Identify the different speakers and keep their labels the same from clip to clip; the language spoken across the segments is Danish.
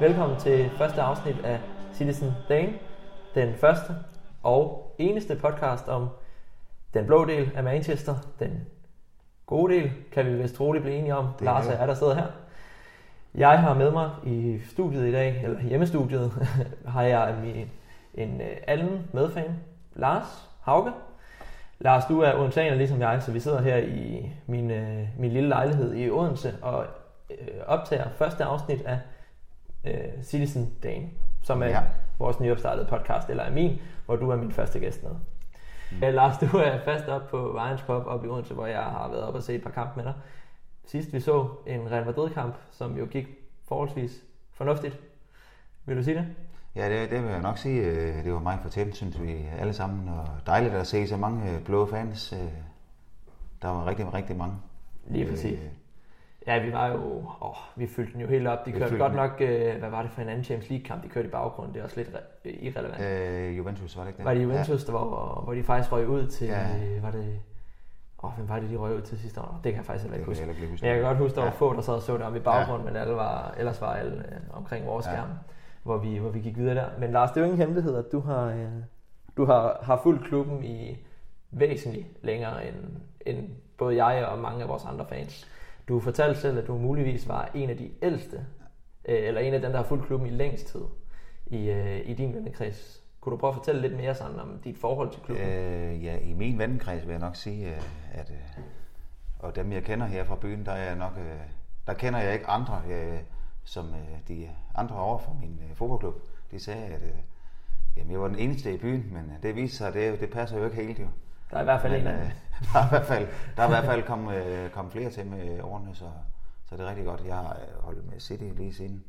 Speaker 1: Velkommen til første afsnit af Citizen Dane, den første og eneste podcast om den blå del af Manchester, den gode del, kan vi vist troligt blive enige om.
Speaker 2: Det
Speaker 1: Lars
Speaker 2: er
Speaker 1: er der sidder her. Jeg har med mig i studiet i dag, eller hjemmestudiet, har jeg min, en øh, anden medfan, Lars Hauge. Lars, du er odenseaner ligesom jeg, så vi sidder her i min, øh, min lille lejlighed i Odense og øh, optager første afsnit af øh, Citizen Dane, som er ja. Vores nyopstartede podcast, eller er min, hvor du er min første gæst med. Mm. Øh, Lars, du er fast op på Vejens Pop op i Odense, hvor jeg har været op og set et par kampe med dig. Sidst vi så en Real Madrid-kamp, som jo gik forholdsvis fornuftigt. Vil du sige det?
Speaker 2: Ja, det, det vil jeg nok sige. øh, Det var meget fortjent, synes vi alle sammen. Og dejligt at se så mange øh, blå fans. øh, Der var rigtig, rigtig mange.
Speaker 1: Lige præcis.
Speaker 2: Øh,
Speaker 1: Ja, vi var jo... Åh, vi fyldte den jo helt op. De kørte godt nok... Øh, hvad var det for en anden Champions League-kamp, de kørte i baggrunden? Det er også lidt re- irrelevant.
Speaker 2: Øh, Juventus, var det ikke det?
Speaker 1: Var det Juventus, der var, hvor, hvor de faktisk røg ud til...
Speaker 2: Ja.
Speaker 1: Ja. Var det... Åh, hvem var det, de røg ud til sidste år? Det kan jeg faktisk heller ikke huske.
Speaker 2: jeg heller ikke huske.
Speaker 1: Men jeg kan godt huske, der var
Speaker 2: Ja.
Speaker 1: få, der sad og så det om i baggrunden, ja. men alle var, ellers var alle øh, omkring vores
Speaker 2: Ja.
Speaker 1: skærm, hvor, vi, hvor vi gik videre der. Men Lars, det er jo ingen hemmelighed, at du har, øh, du har, har fulgt klubben i væsentligt længere end, end både jeg og mange af vores andre fans. Du fortalte selv, at du muligvis var en af de ældste, øh, eller en af dem, der har fulgt klubben i længst tid i, øh, i din vennekreds. Kunne du prøve at fortælle lidt mere sådan om dit forhold til klubben?
Speaker 2: Øh, ja, i min vennekreds vil jeg nok sige, øh, at og dem jeg kender her fra byen, der er jeg nok, der kender jeg ikke andre, som de andre over fra min fodboldklub. De sagde, at jamen, jeg var den eneste i byen, men det viste sig, at det, det passer jo ikke helt jo.
Speaker 1: Der er i hvert fald
Speaker 2: Men,
Speaker 1: en
Speaker 2: øh, der er i hvert fald, der er i hvert fald kommet, øh, kommet flere til med årene, så, så det er rigtig godt. Jeg har øh, holdt med City lige siden,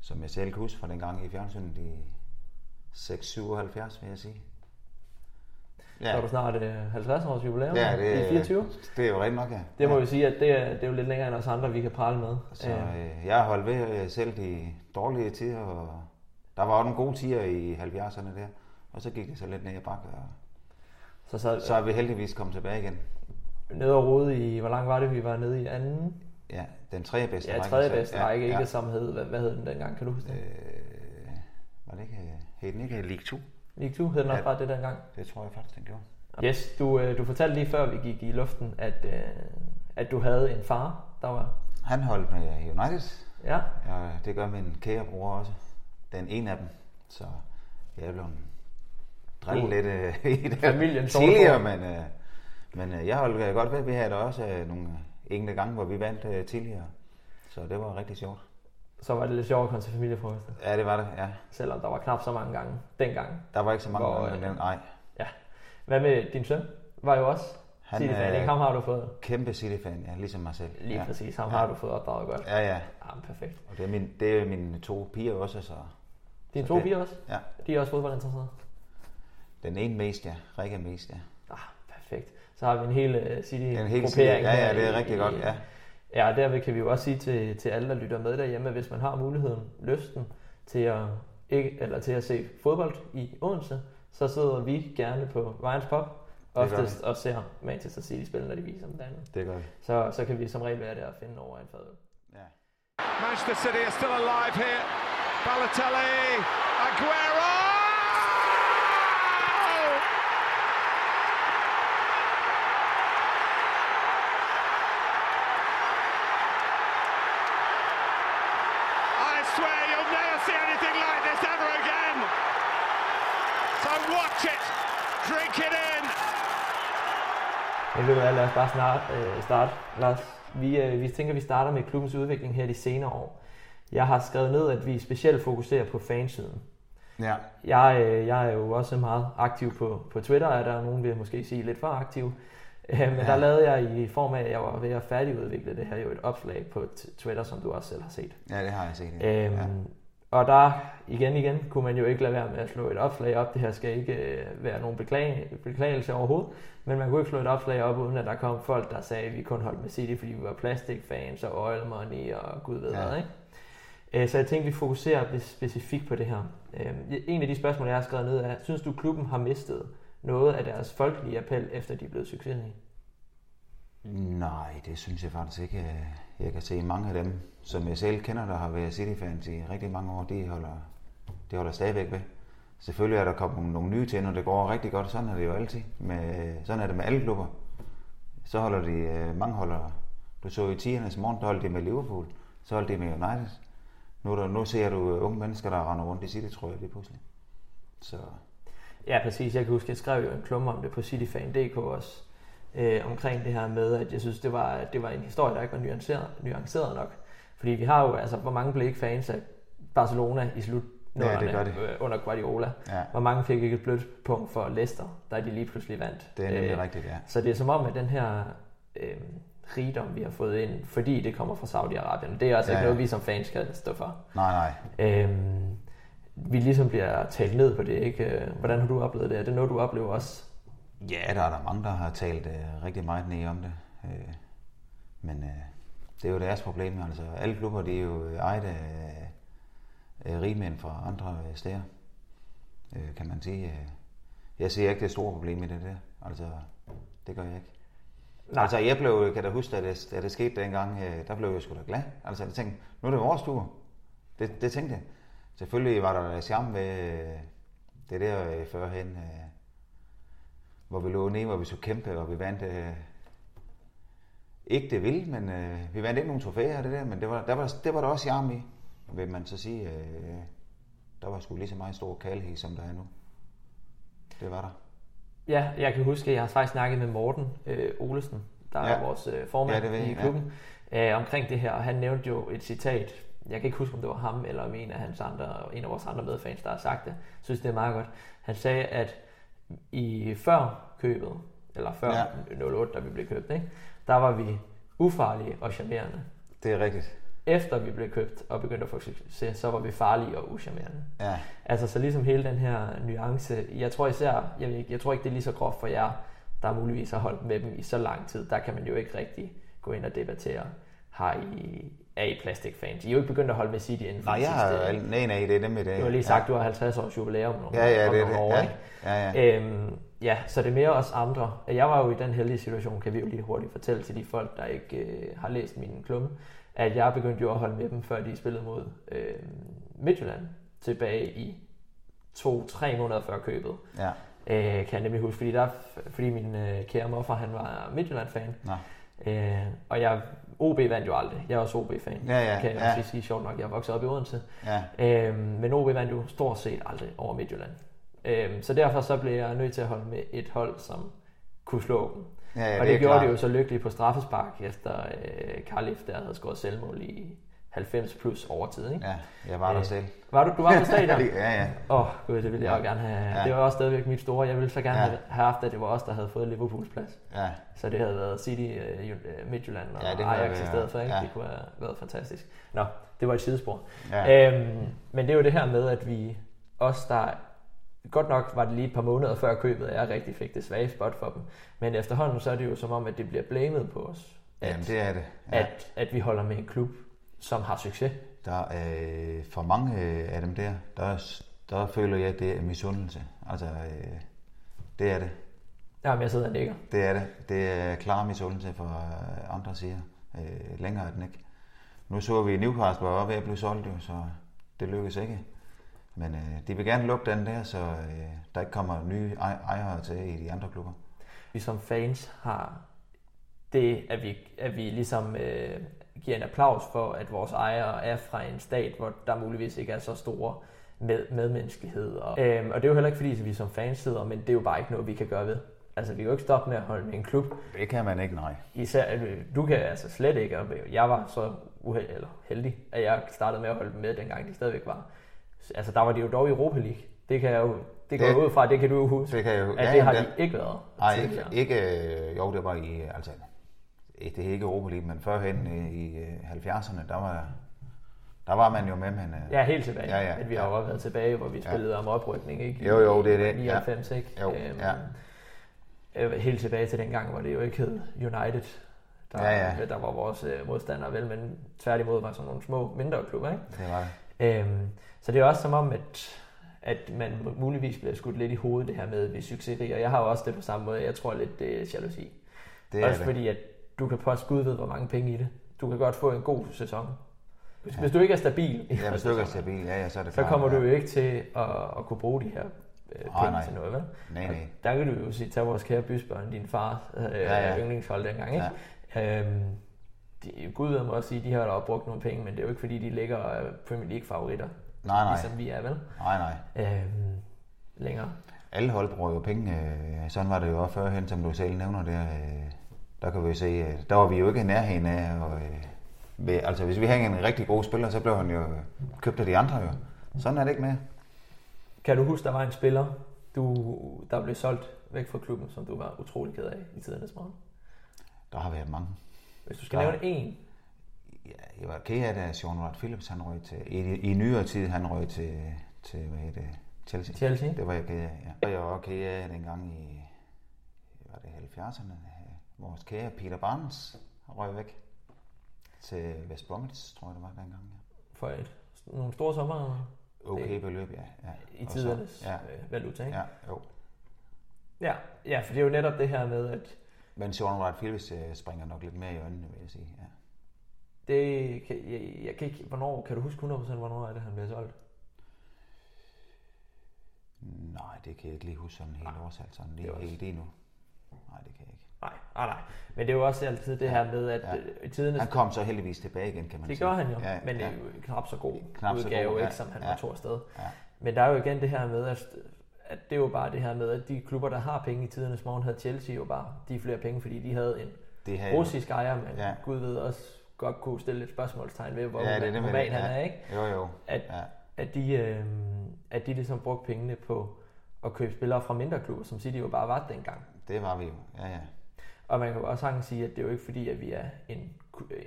Speaker 2: som jeg selv kan huske fra den gang i fjernsynet i 677, vil jeg sige.
Speaker 1: Så er du snart øh, 50 års jubilæum
Speaker 2: ja, det,
Speaker 1: i 24.
Speaker 2: det er jo rigtig nok, ja.
Speaker 1: Det må
Speaker 2: ja.
Speaker 1: vi sige, at det er, det er jo lidt længere end os andre, vi kan prale med.
Speaker 2: Så
Speaker 1: Øh,
Speaker 2: øh, jeg har holdt ved øh, selv de dårlige tider, og der var også nogle gode tider i 70'erne der, og så gik det så lidt ned ad bakke, og
Speaker 1: så sad
Speaker 2: så er vi heldigvis kommet tilbage igen.
Speaker 1: nede og rode i, hvor lang var det, vi var nede i anden?
Speaker 2: Ja, den tredje bedste
Speaker 1: Ja,
Speaker 2: række,
Speaker 1: tredje
Speaker 2: så-
Speaker 1: bedste række, ikke
Speaker 2: ja.
Speaker 1: som hed, hvad, hvad hed den dengang, kan du huske det?
Speaker 2: Øh, var det ikke, hed den ikke League 2?
Speaker 1: League 2 hed den også
Speaker 2: ja.
Speaker 1: bare det dengang.
Speaker 2: Det tror jeg faktisk, den gjorde.
Speaker 1: Yes, du, øh, du fortalte lige før vi gik i luften, at, øh, at du havde en far, der var...
Speaker 2: Han holdt med United,
Speaker 1: Ja,
Speaker 2: og det gør min kære bror også. Den ene af dem. Så jeg er blevet drillet
Speaker 1: Uh.
Speaker 2: lidt øh, i det
Speaker 1: Familien
Speaker 2: tidligere, men, øh, men øh, jeg holdt øh, godt ved, vi havde da også øh, nogle enkelte gange, hvor vi vandt øh, tidligere. Så det var rigtig sjovt.
Speaker 1: så var det lidt sjovt at komme til familiefrokoster,
Speaker 2: Ja, det var det, ja.
Speaker 1: selvom der var knap så mange gange dengang.
Speaker 2: Der var ikke så mange
Speaker 1: Hvor,
Speaker 2: gange,
Speaker 1: øh,
Speaker 2: nej.
Speaker 1: Hvad med din søn? Var jo også
Speaker 2: Han
Speaker 1: City-fan, ikke? Ham har du fået.
Speaker 2: Kæmpe City-fan, ja, ligesom mig selv.
Speaker 1: Lige
Speaker 2: ja.
Speaker 1: præcis, ham
Speaker 2: Ja.
Speaker 1: har du fået opdraget godt.
Speaker 2: Ja, ja.
Speaker 1: Ja, perfekt.
Speaker 2: Og det er, min, det er mine to piger også, så
Speaker 1: Dine
Speaker 2: Så
Speaker 1: to
Speaker 2: det-
Speaker 1: piger også?
Speaker 2: ja.
Speaker 1: De er også fodboldinteresserede?
Speaker 2: Den ene mest, ja. Rikke mest, ja.
Speaker 1: Ah, perfekt. Så har vi en hel uh, city
Speaker 2: En hel
Speaker 1: gruppering
Speaker 2: City- ja, ja, det er
Speaker 1: i-
Speaker 2: rigtig
Speaker 1: i-
Speaker 2: godt, ja.
Speaker 1: Ja, og derved kan vi jo også sige til, til alle, der lytter med derhjemme, at hvis man har muligheden, lysten til at, ikke, eller til at se fodbold i Odense, så sidder vi gerne på Vejens Pop, oftest og ser Manchester City spille, når de viser dem derinde.
Speaker 2: Det gør vi.
Speaker 1: Så, så kan vi som regel være der og finde over en fadøl.
Speaker 2: Ja.
Speaker 3: Manchester City are still alive here. Balotelli, Aguero!
Speaker 1: Men ved du hvad, lad os bare snart øh, starte, Lars. Vi, øh, vi tænker, vi starter med klubbens udvikling her de senere år. Jeg har skrevet ned, at vi specielt fokuserer på fansiden.
Speaker 2: Ja.
Speaker 1: Jeg, øh, jeg er jo også meget aktiv på, på Twitter, er der nogen vil måske sige lidt for aktiv. Øh, Men
Speaker 2: Ja.
Speaker 1: der lavede jeg i form af, at jeg var ved at færdigudvikle det her jo et opslag på Twitter, som du også selv har set.
Speaker 2: ja, det har jeg set.
Speaker 1: Øhm,
Speaker 2: Ja.
Speaker 1: Og der, igen igen, kunne man jo ikke lade være med at slå et opslag op. Det her skal ikke øh, være nogen beklage, beklagelse overhovedet. Men man kunne ikke slå et opslag op, uden at der kom folk, der sagde, at vi kun holdt med City, fordi vi var plastikfans og oil money og gud ved
Speaker 2: Ja.
Speaker 1: hvad. Ikke? Øh, Så jeg tænkte, vi fokuserer specifikt på det her. Øh, En af de spørgsmål, jeg har skrevet ned er, synes du, klubben har mistet noget af deres folkelige appel, efter de er blevet succesrige?
Speaker 2: Nej, det synes jeg faktisk ikke. Jeg kan se mange af dem, som jeg selv kender, der har været City-fans i rigtig mange år, de holder, de holder stadigvæk ved. Selvfølgelig er der kommet nogle nye til, når det går rigtig godt. Sådan er det jo altid. Med, sådan er det med alle klubber. Så holder de, øh, mange holder, du så i 10'ernes morgen, der holdt de med Liverpool. Så holdt de med United. Nu, der, nu ser du øh, unge mennesker, der render rundt i City, tror jeg, lige pludselig. Så
Speaker 1: Ja, præcis. Jeg kan huske, jeg skrev jo en klumme om det på cityfan.dk også, øh, omkring det her med, at jeg synes, det var, det var en historie, der ikke var nuanceret, nuanceret nok. Fordi vi har jo, altså, hvor mange blev ikke fans af Barcelona i slut
Speaker 2: Ja, det gør de.
Speaker 1: øh, under Guardiola.
Speaker 2: Ja.
Speaker 1: Hvor mange fik ikke et blødt punkt for Leicester, da de lige pludselig vandt.
Speaker 2: det er nemlig
Speaker 1: Øh,
Speaker 2: rigtigt, ja.
Speaker 1: Så det er som om, at den her øh, rigdom, vi har fået ind, fordi det kommer fra Saudi-Arabien, det er altså
Speaker 2: Ja,
Speaker 1: ikke
Speaker 2: ja.
Speaker 1: noget, vi som fans kan stå for.
Speaker 2: Nej, nej.
Speaker 1: Øhm, vi ligesom bliver talt ned på det, ikke? Øh, Hvordan har du oplevet det? Er det noget, du oplever også?
Speaker 2: Ja, der er der mange, der har talt øh, rigtig meget ned om det. Øh, men øh, det er jo deres problem. Altså, alle klubber de er jo ejet af, af rigmænd fra andre øh, steder, øh, kan man sige. Øh, Jeg ser ikke det store problem i det der. Altså, det gør jeg ikke.
Speaker 1: Nej.
Speaker 2: Altså, jeg blev, kan da huske, da det, da det skete dengang, øh, der blev jeg sgu da glad. Altså, jeg tænkte, nu er det vores tur. Det, det tænkte jeg. Selvfølgelig var der charme ved øh, det der øh, førhen, øh, hvor vi lå nede, hvor vi skulle kæmpe, og vi vandt øh, ikke det vilde, men øh, vi vandt ikke nogen trofæer det der, men det var, der var, det var der også charme i, vil man så sige. Øh, der var sgu lige så meget stor kærlighed, som der er nu. Det var der.
Speaker 1: Ja, jeg kan huske, at jeg har faktisk snakket med Morten øh, Olesen, der ja.
Speaker 2: Ja.
Speaker 1: er vores øh, formand
Speaker 2: Ja, ved
Speaker 1: i klubben, øh, omkring det her. Og han nævnte jo et citat. Jeg kan ikke huske, om det var ham eller om en af, hans andre, en af vores andre medfans, der har sagt det. Jeg synes, det er meget godt. Han sagde, at i før købet, eller før ja. 08, da vi blev købt, ikke? der var vi ufarlige og charmerende.
Speaker 2: Det er rigtigt.
Speaker 1: Efter vi blev købt og begyndte at få succes, så var vi farlige og ucharmerende.
Speaker 2: Ja,
Speaker 1: Altså så ligesom hele den her nuance, jeg tror især, jeg, ikke, jeg tror ikke det er lige så groft for jer, der muligvis har holdt med dem i så lang tid. Der kan man jo ikke rigtig gå ind og debattere, har I, er I plastikfans? I er jo ikke begyndt at holde med City inden for
Speaker 2: Nej, jeg har
Speaker 1: sidste-
Speaker 2: nej, nej, det er dem i dag.
Speaker 1: Du har lige sagt, du har 50 års jubilæum om
Speaker 2: Ja, ja,
Speaker 1: om
Speaker 2: det
Speaker 1: nogle
Speaker 2: det.
Speaker 1: år,
Speaker 2: Ja,
Speaker 1: ikke?
Speaker 2: ja, ja.
Speaker 1: Øhm, ja, så det er mere os andre. Jeg var jo i den heldige situation, kan vi jo lige hurtigt fortælle til de folk, der ikke øh, har læst min klumme, at jeg begyndte jo at holde med dem, før de spillede mod øh, Midtjylland tilbage i to-tre måneder før købet.
Speaker 2: ja.
Speaker 1: Øh, kan jeg nemlig huske, fordi, der, fordi min øh, kære morfar, han var Midtjylland-fan.
Speaker 2: Nå.
Speaker 1: Øh, og jeg, OB vandt jo aldrig. Jeg er også OB-fan.
Speaker 2: Ja, ja,
Speaker 1: Kan jeg
Speaker 2: ja.
Speaker 1: også sige sjovt nok. Jeg er vokset op i Odense.
Speaker 2: ja.
Speaker 1: Øh, men OB vandt jo stort set aldrig over Midtjylland. Øh, så derfor så blev jeg nødt til at holde med et hold, som kunne slå dem.
Speaker 2: Ja, ja,
Speaker 1: og det,
Speaker 2: er
Speaker 1: gjorde
Speaker 2: klart.
Speaker 1: det jo så lykkeligt på straffespark, efter øh, Carlif der havde scoret selvmål i 90 plus overtid. Ikke?
Speaker 2: Ja, jeg var der
Speaker 1: Øh,
Speaker 2: selv.
Speaker 1: Var du, du var på stadion?
Speaker 2: ja, ja.
Speaker 1: Åh, oh, gud, det ville jeg jo gerne have.
Speaker 2: Ja.
Speaker 1: Det var også stadigvæk mit store. Jeg ville så gerne
Speaker 2: Ja.
Speaker 1: have haft, at det var os, der havde fået Liverpools plads.
Speaker 2: Ja,
Speaker 1: Så det havde været City, øh, øh, Midtjylland og
Speaker 2: Ja,
Speaker 1: ja,
Speaker 2: det
Speaker 1: Ajax i stedet for. Ikke?
Speaker 2: ja.
Speaker 1: Det kunne have været fantastisk. Nå, det var et sidespor.
Speaker 2: ja.
Speaker 1: Øhm, men det er jo det her med, at vi os, der godt nok var det lige et par måneder før købet, at jeg rigtig fik det svage spot for dem. Men efterhånden så er det jo som om, at det bliver blamet på os. At,
Speaker 2: Jamen, det er det. Ja.
Speaker 1: at, at vi holder med en klub, som har succes.
Speaker 2: Der er for mange øh, af dem der, der, der føler jeg, at det er misundelse. Altså, øh, det er det.
Speaker 1: Jamen, jeg sidder og nikker.
Speaker 2: Det er det. Det er klar misundelse fra øh, andre sider. Øh, længere er den ikke. Nu så vi, at Newcastle var ved at blive solgt, jo, så det lykkedes ikke. Men øh, de vil gerne lukke den der, så øh, der ikke kommer nye ej- ejere til i de andre klubber.
Speaker 1: vi som fans har det, at vi, at vi ligesom øh, giver en applaus for, at vores ejere er fra en stat, hvor der muligvis ikke er så store med, medmenneskelighed. Og, øhm, og det er jo heller ikke fordi, at vi som fans sidder, men det er jo bare ikke noget, vi kan gøre ved. Altså, vi kan jo ikke stoppe med at holde med en klub.
Speaker 2: Det kan man ikke, nej.
Speaker 1: Især, øh, du kan altså slet ikke, og jeg var så uheld, eller heldig, at jeg startede med at holde med, dengang de stadigvæk var. Altså, der var de jo dog i Europa League. Det kan jeg jo, det går
Speaker 2: Det-
Speaker 1: ud fra, det kan du jo huske.
Speaker 2: Det kan jeg jo,
Speaker 1: at
Speaker 2: ja,
Speaker 1: det har de ikke været
Speaker 2: Nej, ikke, ikke, øh, jo, det var i, altså, det er ikke Europa League, men førhen øh, i øh, 70'erne, der var, der var man jo med, men øh,
Speaker 1: Ja, helt tilbage.
Speaker 2: Ja, ja,
Speaker 1: at vi har
Speaker 2: ja.
Speaker 1: også været tilbage, hvor vi spillede om oprykning, ikke?
Speaker 2: Jo, jo, det er det,
Speaker 1: I
Speaker 2: ja.
Speaker 1: 99, ikke?
Speaker 2: Jo, ja.
Speaker 1: øh, Helt tilbage til den gang, hvor det jo ikke hed United, der,
Speaker 2: Ja, ja.
Speaker 1: der var vores øh, modstandere, vel, men tværtimod var sådan nogle små, mindre klubber, ikke?
Speaker 2: det var det.
Speaker 1: Øhm, så det er også som om, at, at man muligvis bliver skudt lidt i hovedet, det her med, er succesrige, og jeg har jo også det på samme måde. Jeg tror lidt, det er jalousi.
Speaker 2: Det er
Speaker 1: også
Speaker 2: det.
Speaker 1: fordi, at du kan poste Gud ved, hvor mange penge i det. Du kan godt få en god sæson. Hvis, ja. hvis du ikke er stabil,
Speaker 2: Ja, hvis du ikke er stabil, ja, ja, så er det
Speaker 1: så
Speaker 2: klart,
Speaker 1: kommer du
Speaker 2: ja.
Speaker 1: jo ikke til at, at kunne bruge de her øh,
Speaker 2: Nej,
Speaker 1: penge
Speaker 2: nej.
Speaker 1: til noget, vel?
Speaker 2: Nej, nej.
Speaker 1: Og der kan du jo sige, tag vores kære bysbørn, din far øh,
Speaker 2: Ja,
Speaker 1: ja, yndlingshold dengang, ikke? Ja. Øhm, de, Gud ved mig også sige, de har da brugt nogle penge, men det er jo ikke fordi, de ligger er Premier League favoritter,
Speaker 2: Nej, nej.
Speaker 1: ligesom vi er, vel?
Speaker 2: Nej, nej.
Speaker 1: Øhm, længere.
Speaker 2: Alle hold bruger jo penge. øh, Sådan var det jo også førhen, som du selv nævner der. øh, Der kan vi se, øh, der var vi jo ikke i nærheden af. Og, øh, ved- altså, hvis vi havde en rigtig god spiller, så blev han jo købt af de andre jo. Sådan er det ikke mere.
Speaker 1: Kan du huske, der var en spiller, du, der blev solgt væk fra klubben, som du var utrolig ked af i tidernes morgen?
Speaker 2: Der har været mange.
Speaker 1: Hvis du skal
Speaker 2: Ja.
Speaker 1: nævne en,
Speaker 2: Ja, jeg var ked af det, at Sean Wright Phillips han røg til, i, i nyere tid, han røg til, til hvad hedder det, Chelsea.
Speaker 1: Chelsea.
Speaker 2: Det var jeg ked af, ja. Og jeg var ked af dengang i, var det 70'erne, øh, vores kære Peter Barnes røg væk til West Bromwich, tror jeg det var dengang. Ja.
Speaker 1: for et, nogle store sommer
Speaker 2: Okay beløb, ja. ja.
Speaker 1: i tidernes
Speaker 2: Ja,
Speaker 1: øh, valuta, ikke?
Speaker 2: ja, jo.
Speaker 1: Ja, ja, for det er jo netop det her med, at
Speaker 2: Men Sean Wright Phillips øh, springer nok lidt mere i øjnene, vil jeg sige. Ja.
Speaker 1: det kan, jeg, jeg kan ikke, hvornår, kan du huske 100% hvornår er det, han bliver solgt?
Speaker 2: Nej, det kan jeg ikke lige huske sådan helt årsal, sådan lige helt endnu. Nej, det kan.
Speaker 1: Nej, nej, nej. Men det er jo også altid det her med, at
Speaker 2: Ja.
Speaker 1: i tidernes...
Speaker 2: Han kom så heldigvis tilbage igen, kan man
Speaker 1: Det
Speaker 2: sige.
Speaker 1: gør han jo,
Speaker 2: Ja,
Speaker 1: ja, men det
Speaker 2: ja.
Speaker 1: er jo knap så god
Speaker 2: Knap så
Speaker 1: udgave,
Speaker 2: god,
Speaker 1: ikke,
Speaker 2: ja,
Speaker 1: som han
Speaker 2: ja.
Speaker 1: var to afsted.
Speaker 2: Ja.
Speaker 1: Men der er jo igen det her med, at, at det er jo bare det her med, at de klubber, der har penge i tidernes morgen, havde Chelsea jo bare de flere penge, fordi de havde en
Speaker 2: Det havde
Speaker 1: russisk ejer, men
Speaker 2: Ja.
Speaker 1: Gud ved også godt kunne stille et spørgsmålstegn ved, hvor
Speaker 2: Ja, det
Speaker 1: ja,
Speaker 2: det
Speaker 1: human
Speaker 2: det,
Speaker 1: han
Speaker 2: ja.
Speaker 1: er, ikke?
Speaker 2: Jo, jo.
Speaker 1: At,
Speaker 2: Ja.
Speaker 1: at, de, øh, at de ligesom brugte pengene på at købe spillere fra mindre klubber, som City jo bare var dengang.
Speaker 2: Det var vi jo. Ja, ja.
Speaker 1: Og man kan jo også sagtens sige, at det er jo ikke fordi, at vi er en,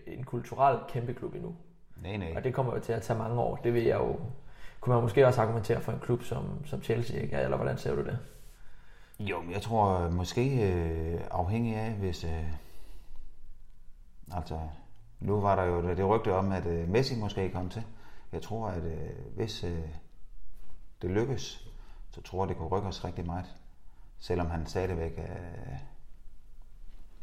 Speaker 1: en kulturel kæmpe klub endnu.
Speaker 2: Nej, nej.
Speaker 1: Og det kommer jo til at tage mange år. Det vil jeg jo, kunne man måske også argumentere for en klub som, som Chelsea, ikke? Eller hvordan ser du det?
Speaker 2: Jo, men jeg tror øh, måske øh, afhængig af, hvis... Øh, altså, nu var der jo det, rygte om, at øh, Messi måske kom til. Jeg tror, at øh, hvis øh, det lykkes, så tror jeg, det kunne rykke os rigtig meget. Selvom han stadigvæk er...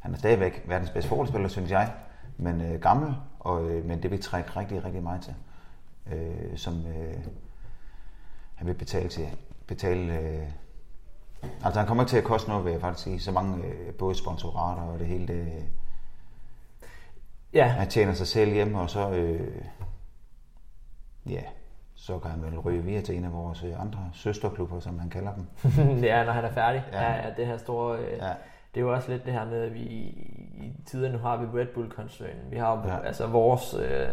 Speaker 2: Han er stadigvæk verdens bedste fodboldspiller, synes jeg. Men øh, gammel, og, øh, men det vil trække rigtig, rigtig meget til. Øh, som øh, han vil betale til. Betale, øh, altså han kommer ikke til at koste noget, vil jeg faktisk sige. Så mange øh, både sponsorater og det hele, det,
Speaker 1: Ja,
Speaker 2: han tjener sig selv hjemme, og så, øh, ja, så kan han vel ryge videre til en af vores øh, andre søsterklubber, som han kalder dem.
Speaker 1: ja, når han er færdig.
Speaker 2: Ja.
Speaker 1: Ja, ja det her store... Øh,
Speaker 2: Ja.
Speaker 1: Det er jo også lidt det her med, at vi i, tider nu har vi Red Bull-koncernen. Vi har jo
Speaker 2: Ja.
Speaker 1: ja. altså vores øh,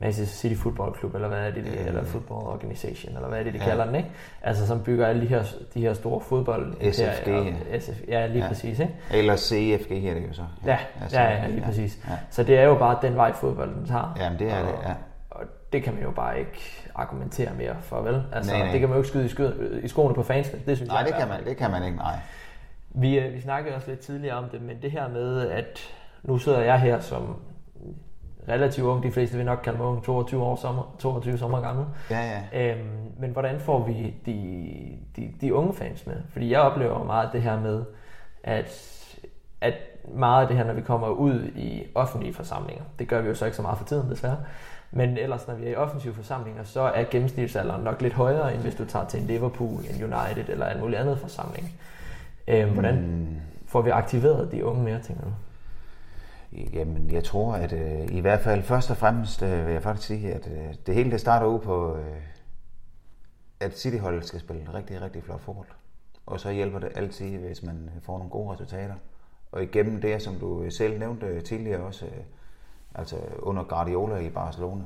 Speaker 1: Manchester City Football Club, eller hvad er det, de,
Speaker 2: Øh.
Speaker 1: eller Football Organization, eller hvad er det, de
Speaker 2: Ja.
Speaker 1: ja. kalder den, ikke? Altså som bygger alle de her, de her store fodbold...
Speaker 2: SFG,
Speaker 1: og SF, ja, lige
Speaker 2: Ja.
Speaker 1: ja. præcis, ikke?
Speaker 2: Eller CFG her det jo så.
Speaker 1: Ja,
Speaker 2: altså,
Speaker 1: ja, ja, lige præcis.
Speaker 2: Ja.
Speaker 1: Så det er jo bare den vej, fodbolden tager.
Speaker 2: Jamen, det er
Speaker 1: og,
Speaker 2: det, ja.
Speaker 1: Og det kan man jo bare ikke argumentere mere for, vel? Altså,
Speaker 2: Nej, nej.
Speaker 1: det kan man jo ikke skyde i, skyde, i skoene på fansene. Det synes
Speaker 2: Nej,
Speaker 1: jeg
Speaker 2: det kan man, det kan man ikke, nej.
Speaker 1: Vi, øh, vi snakkede også lidt tidligere om det, men det her med, at nu sidder jeg her som relativt ung, de fleste vil nok kalde mig ung, 22 år sommer, 22 sommer gammel.
Speaker 2: Ja, ja.
Speaker 1: Øhm, men hvordan får vi de, de, de unge fans med? Fordi jeg oplever meget det her med, at, at meget af det her, når vi kommer ud i offentlige forsamlinger, det gør vi jo så ikke så meget for tiden desværre, men ellers når vi er i offensive forsamlinger, så er gennemsnitsalderen nok lidt højere, end hvis du tager til en Liverpool, en United eller en mulig andet forsamling. Øhm, hvordan
Speaker 2: Mm,
Speaker 1: får vi aktiveret de unge mere, tænker du?
Speaker 2: Jamen, jeg tror, at øh, i hvert fald først og fremmest øh, vil jeg faktisk sige, at øh, det hele det starter ud på, øh, at Cityholdet skal spille rigtig, rigtig flot fodbold. Og så hjælper det altid, hvis man øh, får nogle gode resultater. Og igennem det, som du øh, selv nævnte tidligere også, øh, altså under Guardiola i Barcelona,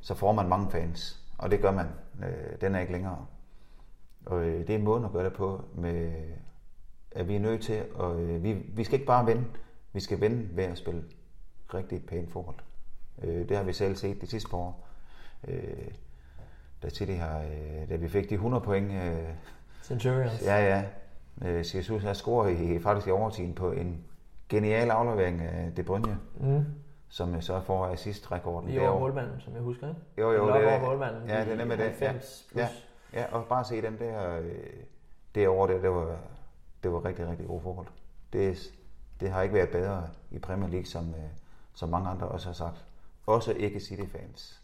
Speaker 2: så får man mange fans. Og det gør man. Øh, den er ikke længere. Og øh, det er en måde at gøre det på, med, at vi er nødt til, og øh, vi, vi skal ikke bare vinde, vi skal vinde ved at spille rigtig pænt fodbold. Øh, det har vi selv set de sidste par år. Øh, da, City har, øh, da vi fik de 100 point, øh,
Speaker 1: Centurions.
Speaker 2: ja ja, øh, Jesus har scoret i, faktisk i overtiden på en genial aflevering af De Bruyne,
Speaker 1: Mm.
Speaker 2: som så får assist-rekorden.
Speaker 1: I
Speaker 2: år.
Speaker 1: målmanden, som jeg husker, ikke?
Speaker 2: Jo, jo, det er
Speaker 1: målmanden.
Speaker 2: Ja, det er nemlig det.
Speaker 1: 90
Speaker 2: Ja, ja, og bare se den der, øh, det år der, det var, det var rigtig, rigtig god fodbold. Det, det har ikke været bedre i Premier League, som, øh, som mange andre også har sagt. Også ikke City-fans.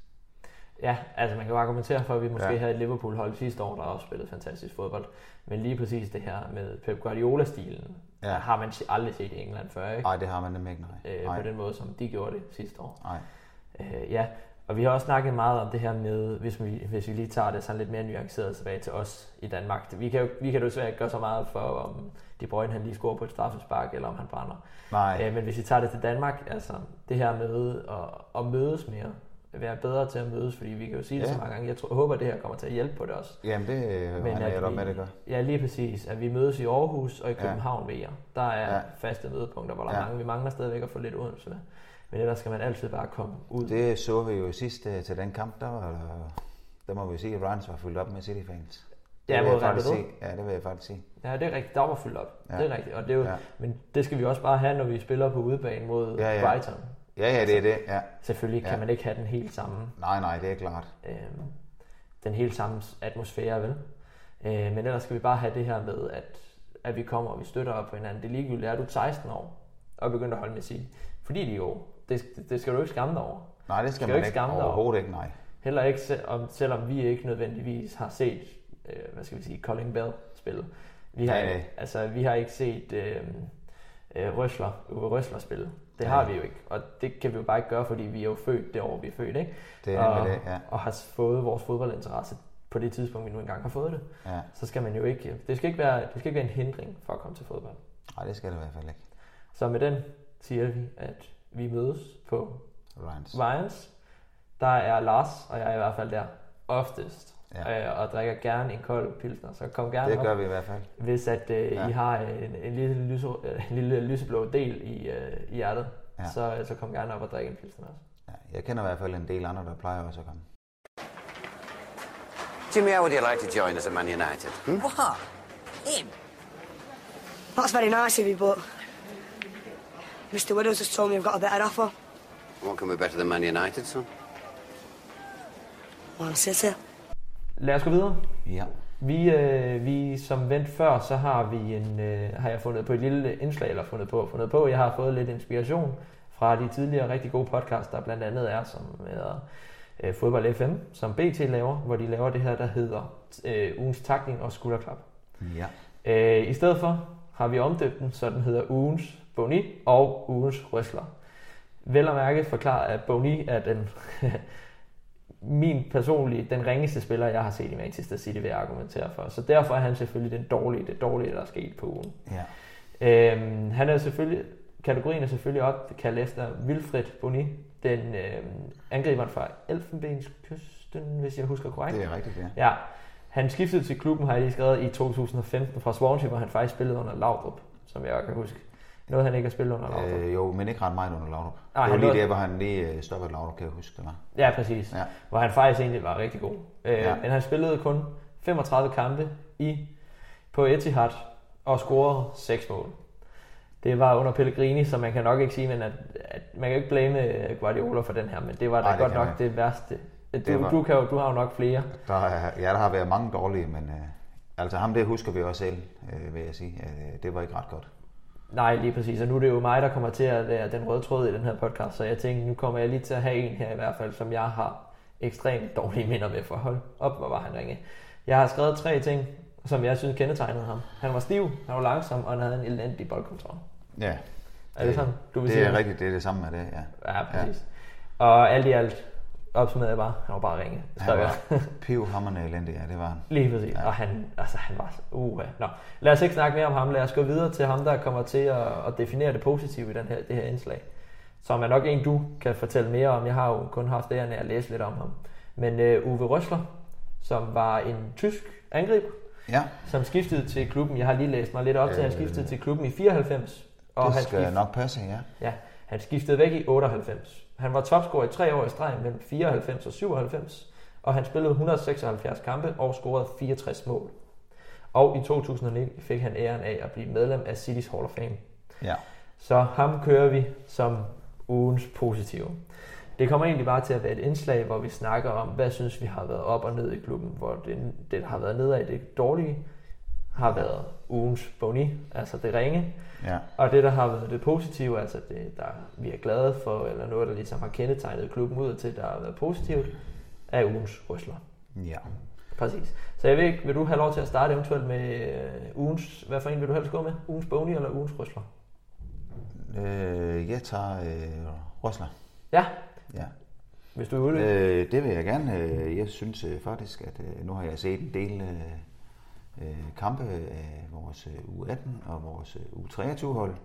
Speaker 1: Ja, altså man kan jo argumentere for, at vi måske ja. Havde et Liverpool-hold sidste år, der også spillede fantastisk fodbold. Men lige præcis det her med Pep Guardiola-stilen, ja. Har man aldrig set i England før, ikke?
Speaker 2: Nej, det har man nemlig ikke, nej.
Speaker 1: Øh, på den måde, som de gjorde det sidste år.
Speaker 2: nej.
Speaker 1: Øh, ja, og vi har også snakket meget om det her med, hvis vi, hvis vi lige tager det sådan lidt mere nuanceret tilbage til os i Danmark. Vi kan jo, vi kan jo desværre ikke gøre så meget for, om De Bruyne han lige scorer på et straffespark, eller om han brænder.
Speaker 2: nej.
Speaker 1: Øh, men hvis vi tager det til Danmark, altså det her med at, at mødes mere, være bedre til at mødes, fordi vi kan jo sige det
Speaker 2: Ja.
Speaker 1: så mange gange. Jeg tror, håber, at det her kommer til at hjælpe på det også.
Speaker 2: Jamen, det øh,
Speaker 1: Men at
Speaker 2: jeg
Speaker 1: vi-
Speaker 2: med, det gør.
Speaker 1: Ja, lige præcis. At vi mødes i Aarhus og i
Speaker 2: Ja.
Speaker 1: København ved jer. Der er
Speaker 2: Ja.
Speaker 1: faste mødepunkter, hvor der
Speaker 2: Ja.
Speaker 1: mange. Vi mangler stadigvæk at få lidt Odense. Men ellers skal man altid bare komme ud.
Speaker 2: Det så vi jo sidst øh, til den kamp, der var der, der må vi sige, at Ryan var fyldt op med City-fans. Det
Speaker 1: Ja,
Speaker 2: vil
Speaker 1: mod Real
Speaker 2: sige. Ja, det vil jeg faktisk sige.
Speaker 1: Ja, det er rigtigt. Der var fyldt op. Ja. Det er rigtigt. Og det er jo, ja. Men det skal vi også bare have, når vi spiller på udebane mod ja,
Speaker 2: Ja.
Speaker 1: Brighton.
Speaker 2: Ja, ja, det er det, ja.
Speaker 1: Selvfølgelig kan
Speaker 2: Ja.
Speaker 1: man ikke have den helt samme,
Speaker 2: Nej, nej, det er klart.
Speaker 1: øh, den helt samme atmosfære, vel? Øh, men ellers skal vi bare have det her med, at, at vi kommer og vi støtter op på hinanden. Det er ligegyldigt, er du 16 år og begynder at holde med sig. Fordi de er jo, det, det skal du ikke skamme dig over.
Speaker 2: Nej, det skal,
Speaker 1: Skal
Speaker 2: man
Speaker 1: ikke skamme dig over?
Speaker 2: Overhovedet ikke, nej.
Speaker 1: Heller ikke, om, selvom vi ikke nødvendigvis har set, øh, hvad skal vi sige, Colin Bell spille. Vi har,
Speaker 2: Nej, nej.
Speaker 1: Altså, vi har ikke set øh, øh, Røsler, Uwe Røsler spille. Det har
Speaker 2: Nej.
Speaker 1: vi jo ikke, og det kan vi jo bare ikke gøre, fordi vi er jo født det år, vi er født, ikke?
Speaker 2: Det er
Speaker 1: og,
Speaker 2: det, ja.
Speaker 1: og har fået vores fodboldinteresse på det tidspunkt, vi nu engang har fået det.
Speaker 2: ja.
Speaker 1: Så skal man jo ikke, det skal ikke være, det skal ikke være en hindring for at komme til fodbold.
Speaker 2: Nej, det skal det i hvert fald ikke.
Speaker 1: Så med den siger vi, at vi mødes på
Speaker 2: Ryans.
Speaker 1: Ryans. Der er Lars, og jeg er i hvert fald der oftest.
Speaker 2: Ja.
Speaker 1: Øh, og drikker gerne en kold pilsner, så kom gerne
Speaker 2: Det
Speaker 1: op,
Speaker 2: gør vi i hvert fald.
Speaker 1: hvis at øh,
Speaker 2: Ja.
Speaker 1: I har en, en, lille lyse, øh, en lille lyseblå del i, øh, i hjertet,
Speaker 2: Ja.
Speaker 1: så, så kom gerne op og drik en pilsner også.
Speaker 2: Ja, jeg kender i hvert fald en del andre, der plejer også at komme.
Speaker 4: Jimmy, how would you like to join us at Man United? Hmm?
Speaker 5: What? Him? That's very nice of you, but Mr. Widows has told me I've got a better offer.
Speaker 4: What can be better than Man United, son?
Speaker 5: Man City.
Speaker 1: Lad os gå videre.
Speaker 2: Ja.
Speaker 1: Vi, øh, vi som vendt før, så har vi en, øh, har jeg fundet på et lille indslag, eller fundet på, fundet på, jeg har fået lidt inspiration fra de tidligere rigtig gode podcasts, der blandt andet er, som hedder øh, Fodbold FM, som BT laver, hvor de laver det her, der hedder øh, ugens takning og skulderklap.
Speaker 2: Ja.
Speaker 1: Øh, I stedet for har vi omdøbt den, så den hedder ugens Boni og ugens Røsler. Vel at mærke forklarer, at Boni er den min personlige, den ringeste spiller, jeg har set i Manchester City, vil jeg argumentere for. Så derfor er han selvfølgelig den dårlige, det dårlige, der er sket på ugen.
Speaker 2: Ja.
Speaker 1: Øhm, han er selvfølgelig, kategorien er selvfølgelig opkaldt efter Wilfred Boni, den øhm, angriberen fra Elfenbenskysten, hvis jeg husker korrekt.
Speaker 2: Det er rigtigt, ja.
Speaker 1: Ja, han skiftede til klubben, har jeg lige skrevet, i 2015 fra Swansea, hvor han faktisk spillede under Laudrup, som jeg kan huske. Noget han ikke har spillet under Laudrup.
Speaker 2: Øh, jo, men ikke ret meget under Laudrup.
Speaker 1: Nej,
Speaker 2: det var
Speaker 1: han
Speaker 2: lige
Speaker 1: nåede-
Speaker 2: der, hvor han lige øh, stoppede Laudrup, kan jeg huske, det var.
Speaker 1: Ja, præcis.
Speaker 2: Ja.
Speaker 1: Hvor han faktisk egentlig var rigtig god. Øh,
Speaker 2: Ja.
Speaker 1: Men han spillede kun 35 kampe i på Etihad og scorede 6 mål. Det var under Pellegrini, så man kan nok ikke sige, men at, at man kan ikke blame Guardiola for den her, men det var da
Speaker 2: det
Speaker 1: godt nok
Speaker 2: man
Speaker 1: det værste. Du,
Speaker 2: Det var-
Speaker 1: du, kan jo, du har jo nok flere.
Speaker 2: Der er, ja, der har været mange dårlige, men øh, altså ham det husker vi også selv, øh, vil jeg sige. Øh, det var ikke ret godt.
Speaker 1: Nej, lige præcis. Og nu er det jo mig, der kommer til at være den røde tråd i den her podcast, så jeg tænkte, nu kommer jeg lige til at have en her i hvert fald, som jeg har ekstremt dårlige minder med for. Hold op, hvor var han ringe. Jeg har skrevet tre ting, som jeg synes kendetegnede ham. Han var stiv, han var langsom, og han havde en elendig boldkontrol.
Speaker 2: Ja.
Speaker 1: Er det sådan, du vil
Speaker 2: det
Speaker 1: sige
Speaker 2: er
Speaker 1: det?
Speaker 2: rigtigt, det er det samme med det, ja.
Speaker 1: Ja, præcis. Ja. Og alt i alt opsummerede jeg bare, han var bare ringe.
Speaker 2: Han
Speaker 1: skrev jeg.
Speaker 2: var pivhammerende elendig, ja, det var han.
Speaker 1: Lige præcis. Ja. Og han, altså, han var... Uh, Nå, lad os ikke snakke mere om ham. Lad os gå videre til ham, der kommer til at, at definere det positive i den her, det her indslag. Som er nok en, du kan fortælle mere om. Jeg har jo kun haft æren af at læse lidt om ham. Men uh, Uwe Røsler, som var en tysk angriber,
Speaker 2: Ja,
Speaker 1: som skiftede til klubben. Jeg har lige læst mig lidt op til, at han
Speaker 2: Øh,
Speaker 1: skiftede til klubben i 94. Og
Speaker 2: det
Speaker 1: han
Speaker 2: skal
Speaker 1: skiftede,
Speaker 2: nok passe, ja.
Speaker 1: Ja, han skiftede væk i 98. Han var topscorer i tre år i streg mellem 94 og 97, og han spillede 176 kampe og scorede 64 mål. Og i 2009 fik han æren af at blive medlem af City's Hall of Fame.
Speaker 2: Ja,
Speaker 1: Så ham kører vi som ugens positive. Det kommer egentlig bare til at være et indslag, hvor vi snakker om, hvad synes vi har været op og ned i klubben, hvor det, det har været nedad det dårlige, har været ugens boni, altså det ringe.
Speaker 2: Ja.
Speaker 1: Og det, der har været det positive, altså det, der vi er glade for, eller noget, der ligesom har kendetegnet klubben ud til, der har været positivt, er ugens rysler.
Speaker 2: Ja.
Speaker 1: Præcis. Så jeg ved ikke, vil du have lov til at starte eventuelt med øh, ugens, hvad for en vil du helst gå med? Ugens boni eller ugens rysler?
Speaker 2: Øh, jeg tager øh, Rosler.
Speaker 1: Ja,
Speaker 2: Ja.
Speaker 1: hvis du ude.
Speaker 2: Øh, det vil jeg gerne. Øh, Jeg synes øh, faktisk, at øh, nu har jeg set en del øh, øh, kampe af vores øh, U18 og vores øh, U23-hold.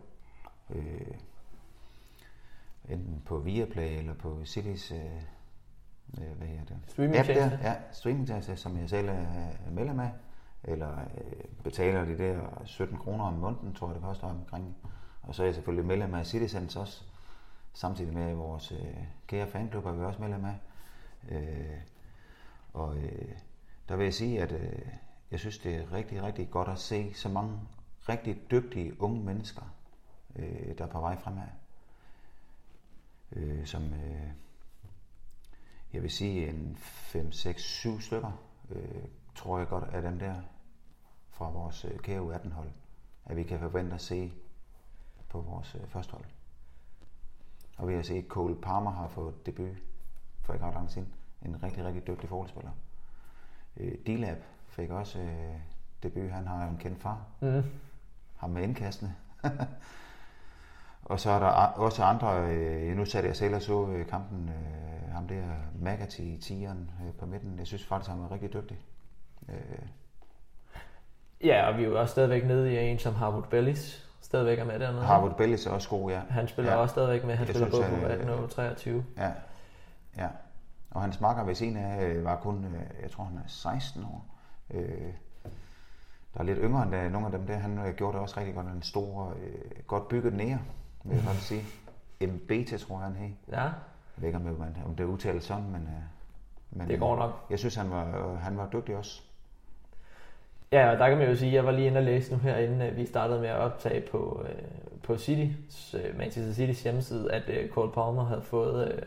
Speaker 2: Øh, enten på Viaplay eller på Cities øh, øh, hvad hedder det?
Speaker 1: Streamingtjeneste.
Speaker 2: App der, ja, streamingtjeneste, som jeg selv er er medlem af. Eller øh, betaler de der 17 kroner om måneden, tror jeg det koster omkring. Og så er jeg selvfølgelig medlem af Citizens også. Samtidig med vores øh, kære fanklub er vi også medlem af. Øh, og øh, der vil jeg sige, at øh, jeg synes, det er rigtig, rigtig godt at se så mange rigtig dygtige unge mennesker, øh, der er på vej fremad. Øh, som øh, jeg vil sige en 5, 6, 7 stykker, øh, tror jeg godt af dem der fra vores øh, kære 18 hold at vi kan forvente at se på vores øh, første hold. Og vi har set, at Cole Palmer har fået debut for ikke ret lang siden. En rigtig, rigtig dygtig fodboldspiller. Øh, D-Lab fik også øh, debut. Han har jo en kendt far.
Speaker 1: Mm.
Speaker 2: Ham med indkastene. og så er der også andre, øh, nu satte jeg selv og så øh, kampen, øh, ham der Magati, Tigeren øh, på midten. Jeg synes faktisk, han var rigtig dygtig. Øh,
Speaker 1: Ja, og vi er jo også stadigvæk nede i en som Harvard Bellis. Stadigvæk er med dernede.
Speaker 2: Harvard Bellis er også god, ja.
Speaker 1: Han spiller
Speaker 2: ja.
Speaker 1: også stadigvæk med. Han
Speaker 2: Jeg
Speaker 1: spiller
Speaker 2: synes,
Speaker 1: både på
Speaker 2: at,
Speaker 1: 18 og 23.
Speaker 2: Ja, ja. Og hans makker ved siden af øh, var kun, øh, jeg tror han er 16 år. Øh, der er lidt yngre end øh, nogle af dem der. Han øh, gjorde det også rigtig godt. En stor, øh, godt bygget nære, vil jeg faktisk sige. MBT, tror jeg, han hed.
Speaker 1: Ja,
Speaker 2: Jeg ved ikke, om det, om det udtales sådan, men... Øh, men
Speaker 1: Det går nok.
Speaker 2: Jeg synes, han var, øh, han var dygtig også.
Speaker 1: Ja, og der kan man jo sige, at jeg var lige inde og læse nu her, inden øh, vi startede med at optage på, øh, på City, øh, Manchester Citys hjemmeside, at øh, Cole Palmer havde fået øh,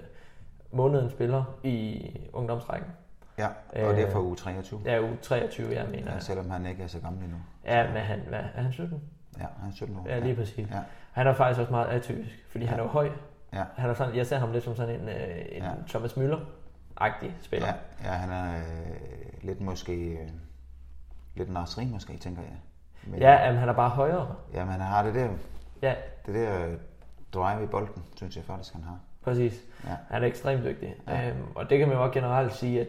Speaker 1: månedens spiller i ungdomsrækken.
Speaker 2: Ja, og det er
Speaker 1: Øh,
Speaker 2: for uge 23.
Speaker 1: Ja, u 23, jeg mener.
Speaker 2: Ja, selvom han ikke er så gammel endnu.
Speaker 1: Ja, men han, hvad, er han 17?
Speaker 2: Ja, han er 17 år.
Speaker 1: Ja, lige præcis.
Speaker 2: Ja,
Speaker 1: Han er faktisk også meget atypisk, fordi ja. han er jo høj.
Speaker 2: ja.
Speaker 1: Han er sådan, jeg ser ham lidt som sådan en, øh, en
Speaker 2: Ja.
Speaker 1: Thomas Müller-agtig spiller.
Speaker 2: Ja, ja han er øh, lidt måske... Øh, lidt nasri måske, tænker jeg. Men,
Speaker 1: Ja, jamen, han er bare højere.
Speaker 2: Ja, men han har det der,
Speaker 1: Ja,
Speaker 2: det der drive i bolden, synes jeg faktisk, han har.
Speaker 1: præcis.
Speaker 2: Ja.
Speaker 1: Han er ekstremt dygtig.
Speaker 2: Ja.
Speaker 1: Øhm, og det kan man jo også generelt sige, at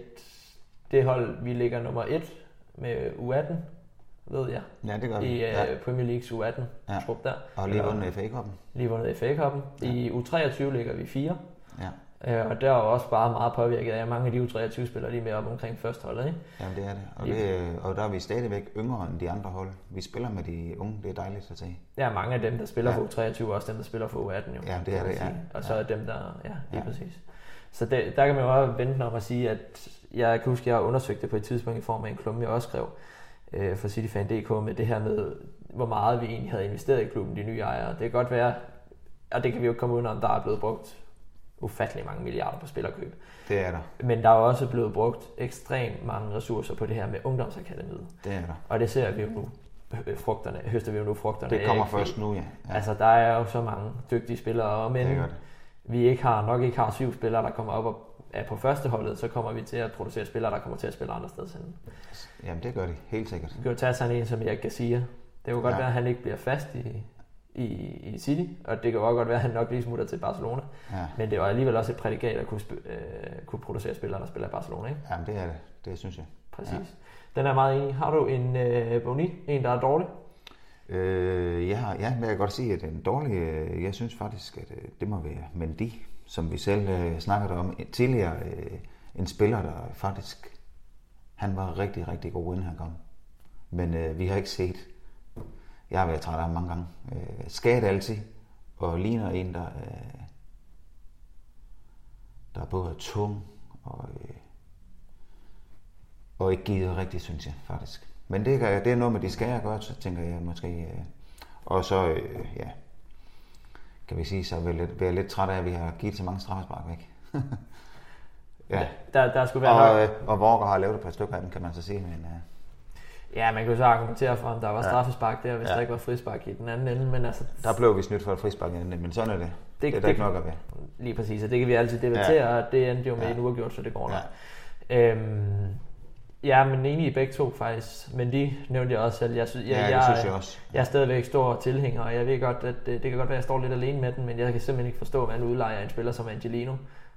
Speaker 1: det hold, vi ligger nummer et med U18, ved jeg,
Speaker 2: Ja, det gør vi.
Speaker 1: i uh,
Speaker 2: ja.
Speaker 1: Premier Leagues U18
Speaker 2: Ja.
Speaker 1: ja. trup der.
Speaker 2: Og lige vundet FA-koppen.
Speaker 1: Lige vundet FA-koppen. Ja. I U23 ligger vi fire.
Speaker 2: Ja,
Speaker 1: Øh, og der er også bare meget påvirket af, at mange af de U23-spillere lige med op omkring førsteholdet. Ikke?
Speaker 2: jamen det er det. Og, det. og der er vi stadigvæk yngre end de andre hold. Vi spiller med de unge, det er dejligt at se.
Speaker 1: Der er mange af dem, der spiller
Speaker 2: Ja.
Speaker 1: for U23, og også dem, der spiller for U18. Jo,
Speaker 2: Ja, det er det, ja.
Speaker 1: Og så
Speaker 2: Ja.
Speaker 1: er dem, der... Ja, lige
Speaker 2: Ja.
Speaker 1: ja. præcis. Så det, der kan man jo også vente om at sige, at jeg kan huske, at jeg har undersøgt det på et tidspunkt i form af en klumme, jeg også skrev øh, for CityFan.dk med det her med, hvor meget vi egentlig havde investeret i klubben, de nye ejere. Det kan godt være, og det kan vi jo ikke komme udenom, der er blevet brugt ufattelig mange milliarder på spillerkøb.
Speaker 2: Det er der.
Speaker 1: Men der er også blevet brugt ekstremt mange ressourcer på det her med ungdomsakademiet.
Speaker 2: Det er der.
Speaker 1: Og det ser vi jo nu frugterne, høster vi jo nu frugterne
Speaker 2: Det kommer først nu, ja. ja.
Speaker 1: Altså, der er jo så mange dygtige spillere, men vi ikke har, nok ikke har syv spillere, der kommer op og er på første holdet, så kommer vi til at producere spillere, der kommer til at spille andre steder hen.
Speaker 2: Jamen det gør det, helt sikkert.
Speaker 1: Vi kan jo tage sådan en som Erik Garcia. Det kan godt
Speaker 2: Ja.
Speaker 1: være, at han ikke bliver fast i, i, i City, og det kan også godt være, at han nok lige smutter til Barcelona.
Speaker 2: Ja.
Speaker 1: Men det var alligevel også et prædikat at kunne, sp- øh, kunne producere spillere, der spiller i Barcelona. Ikke?
Speaker 2: Jamen det er det, det synes jeg.
Speaker 1: Præcis. Ja. Den er meget enig. Har du en øh, boni, en der er dårlig?
Speaker 2: Øh, jeg har, ja, men jeg kan godt sige, at den dårlige, øh, jeg synes faktisk, at øh, det må være Mendy, som vi selv øh, snakkede om tidligere. Øh, en spiller, der faktisk, han var rigtig, rigtig god, inden han kom. Men øh, vi har ikke set, jeg har været træt af ham mange gange, øh, skadet altid, og ligner en, der, øh, der både er tung og, øh, og ikke givet rigtigt, synes jeg faktisk. Men det, det er noget med de skal jeg gøre, så tænker jeg måske. Øh, og så, øh, ja, kan vi sige, så er jeg bliver jeg lidt træt af, at vi har givet så mange straffespark væk. ja.
Speaker 1: Der, der skulle være
Speaker 2: Og,
Speaker 1: nok,
Speaker 2: øh, og Walker har lavet et par stykker af dem, kan man så sige. Men, øh,
Speaker 1: Ja, man kan jo så argumentere for, om der var straffespark der, hvis
Speaker 2: Ja.
Speaker 1: der ikke var frispark i den anden ende, men altså,
Speaker 2: Der blev vi snydt for et frispark, men sådan er det. Det, det er der
Speaker 1: det-
Speaker 2: ikke nok at være.
Speaker 1: lige præcis, og det kan vi altid debattere, ja. og det endte jo med
Speaker 2: ja.
Speaker 1: en uafgjort, så det går nok.
Speaker 2: Ja.
Speaker 1: Øhm, ja, men i begge to faktisk, men de nævnte jeg også selv. Jeg, synes, jeg,
Speaker 2: Ja,
Speaker 1: jeg,
Speaker 2: synes jeg også.
Speaker 1: Jeg er stadigvæk stor tilhænger, og jeg ved godt, at det, det kan godt være, at jeg står lidt alene med den, men jeg kan simpelthen ikke forstå, at man udlejer en spiller som Angelino,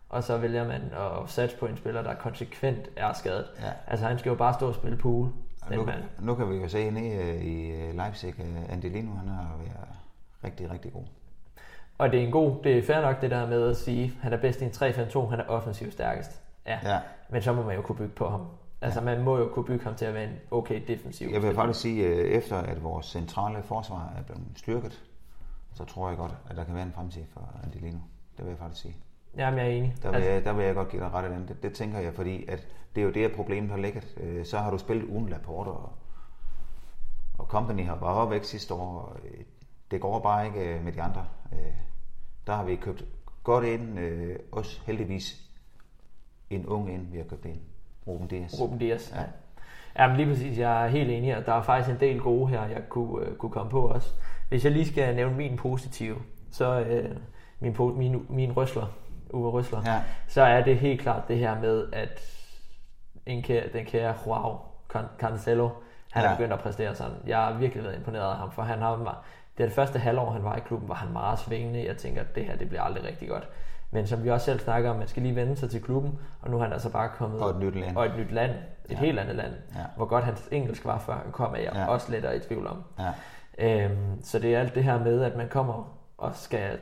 Speaker 1: og så vælger man at satse på en spiller, der konsekvent er skadet.
Speaker 2: Ja.
Speaker 1: Altså han skal jo bare stå og spille pool,
Speaker 2: Og
Speaker 1: den
Speaker 2: Nu,
Speaker 1: mand.
Speaker 2: nu kan vi jo se nede øh, i øh, Leipzig, Angelino, han har været rigtig, rigtig god.
Speaker 1: Og det er en god, det er fair nok det der med at sige, at han er bedst i en 3-5-2, han er offensivt stærkest. Ja.
Speaker 2: Ja.
Speaker 1: Men så må man jo kunne bygge på ham. Altså man må jo kunne bygge ham til at være en okay defensiv.
Speaker 2: Jeg vil faktisk sige, øh, efter at vores centrale forsvar er blevet styrket, så tror jeg godt, at der kan være en fremtid for Angelino. Det vil jeg faktisk sige.
Speaker 1: Jamen jeg er enig.
Speaker 2: Der vil,
Speaker 1: Altså,
Speaker 2: jeg, der vil jeg godt give dig ret i den. Det, det tænker jeg, fordi at det er jo det, at problemet har ligget. Øh, Så har du spillet uden Laporte, og, og Company har bare væk sidste år. Og øh, det går bare ikke med de andre. Der har vi købt godt ind, også heldigvis en ung ind, vi har købt ind. Ruben Dias.
Speaker 1: Ruben Dias.
Speaker 2: Ja.
Speaker 1: Ja. Jamen lige præcis, jeg er helt enig, og der er faktisk en del gode her, jeg kunne, øh, kunne komme på også. Hvis jeg lige skal nævne min positive, så øh, min, min, min røsler, Uwe Røsler,
Speaker 2: Ja.
Speaker 1: så er det helt klart det her med, at en kære, den kære Joao Can- Cancelo, han ja. Er begyndt at præstere sådan. Jeg har virkelig været imponeret af ham, for han har var, det, er det første halvår, han var i klubben, var han meget svingende. Jeg tænker, at det her det bliver aldrig rigtig godt. Men som vi også selv snakker om, man skal lige vende sig til klubben, og nu er han altså bare kommet...
Speaker 2: Og et nyt land.
Speaker 1: Og et nyt land. Et ja. helt andet land.
Speaker 2: Ja.
Speaker 1: Hvor godt hans engelsk var, før han kom, er jeg
Speaker 2: Ja.
Speaker 1: også lettere i tvivl om.
Speaker 2: Ja.
Speaker 1: Øhm, så det er alt det her med, at man kommer og skal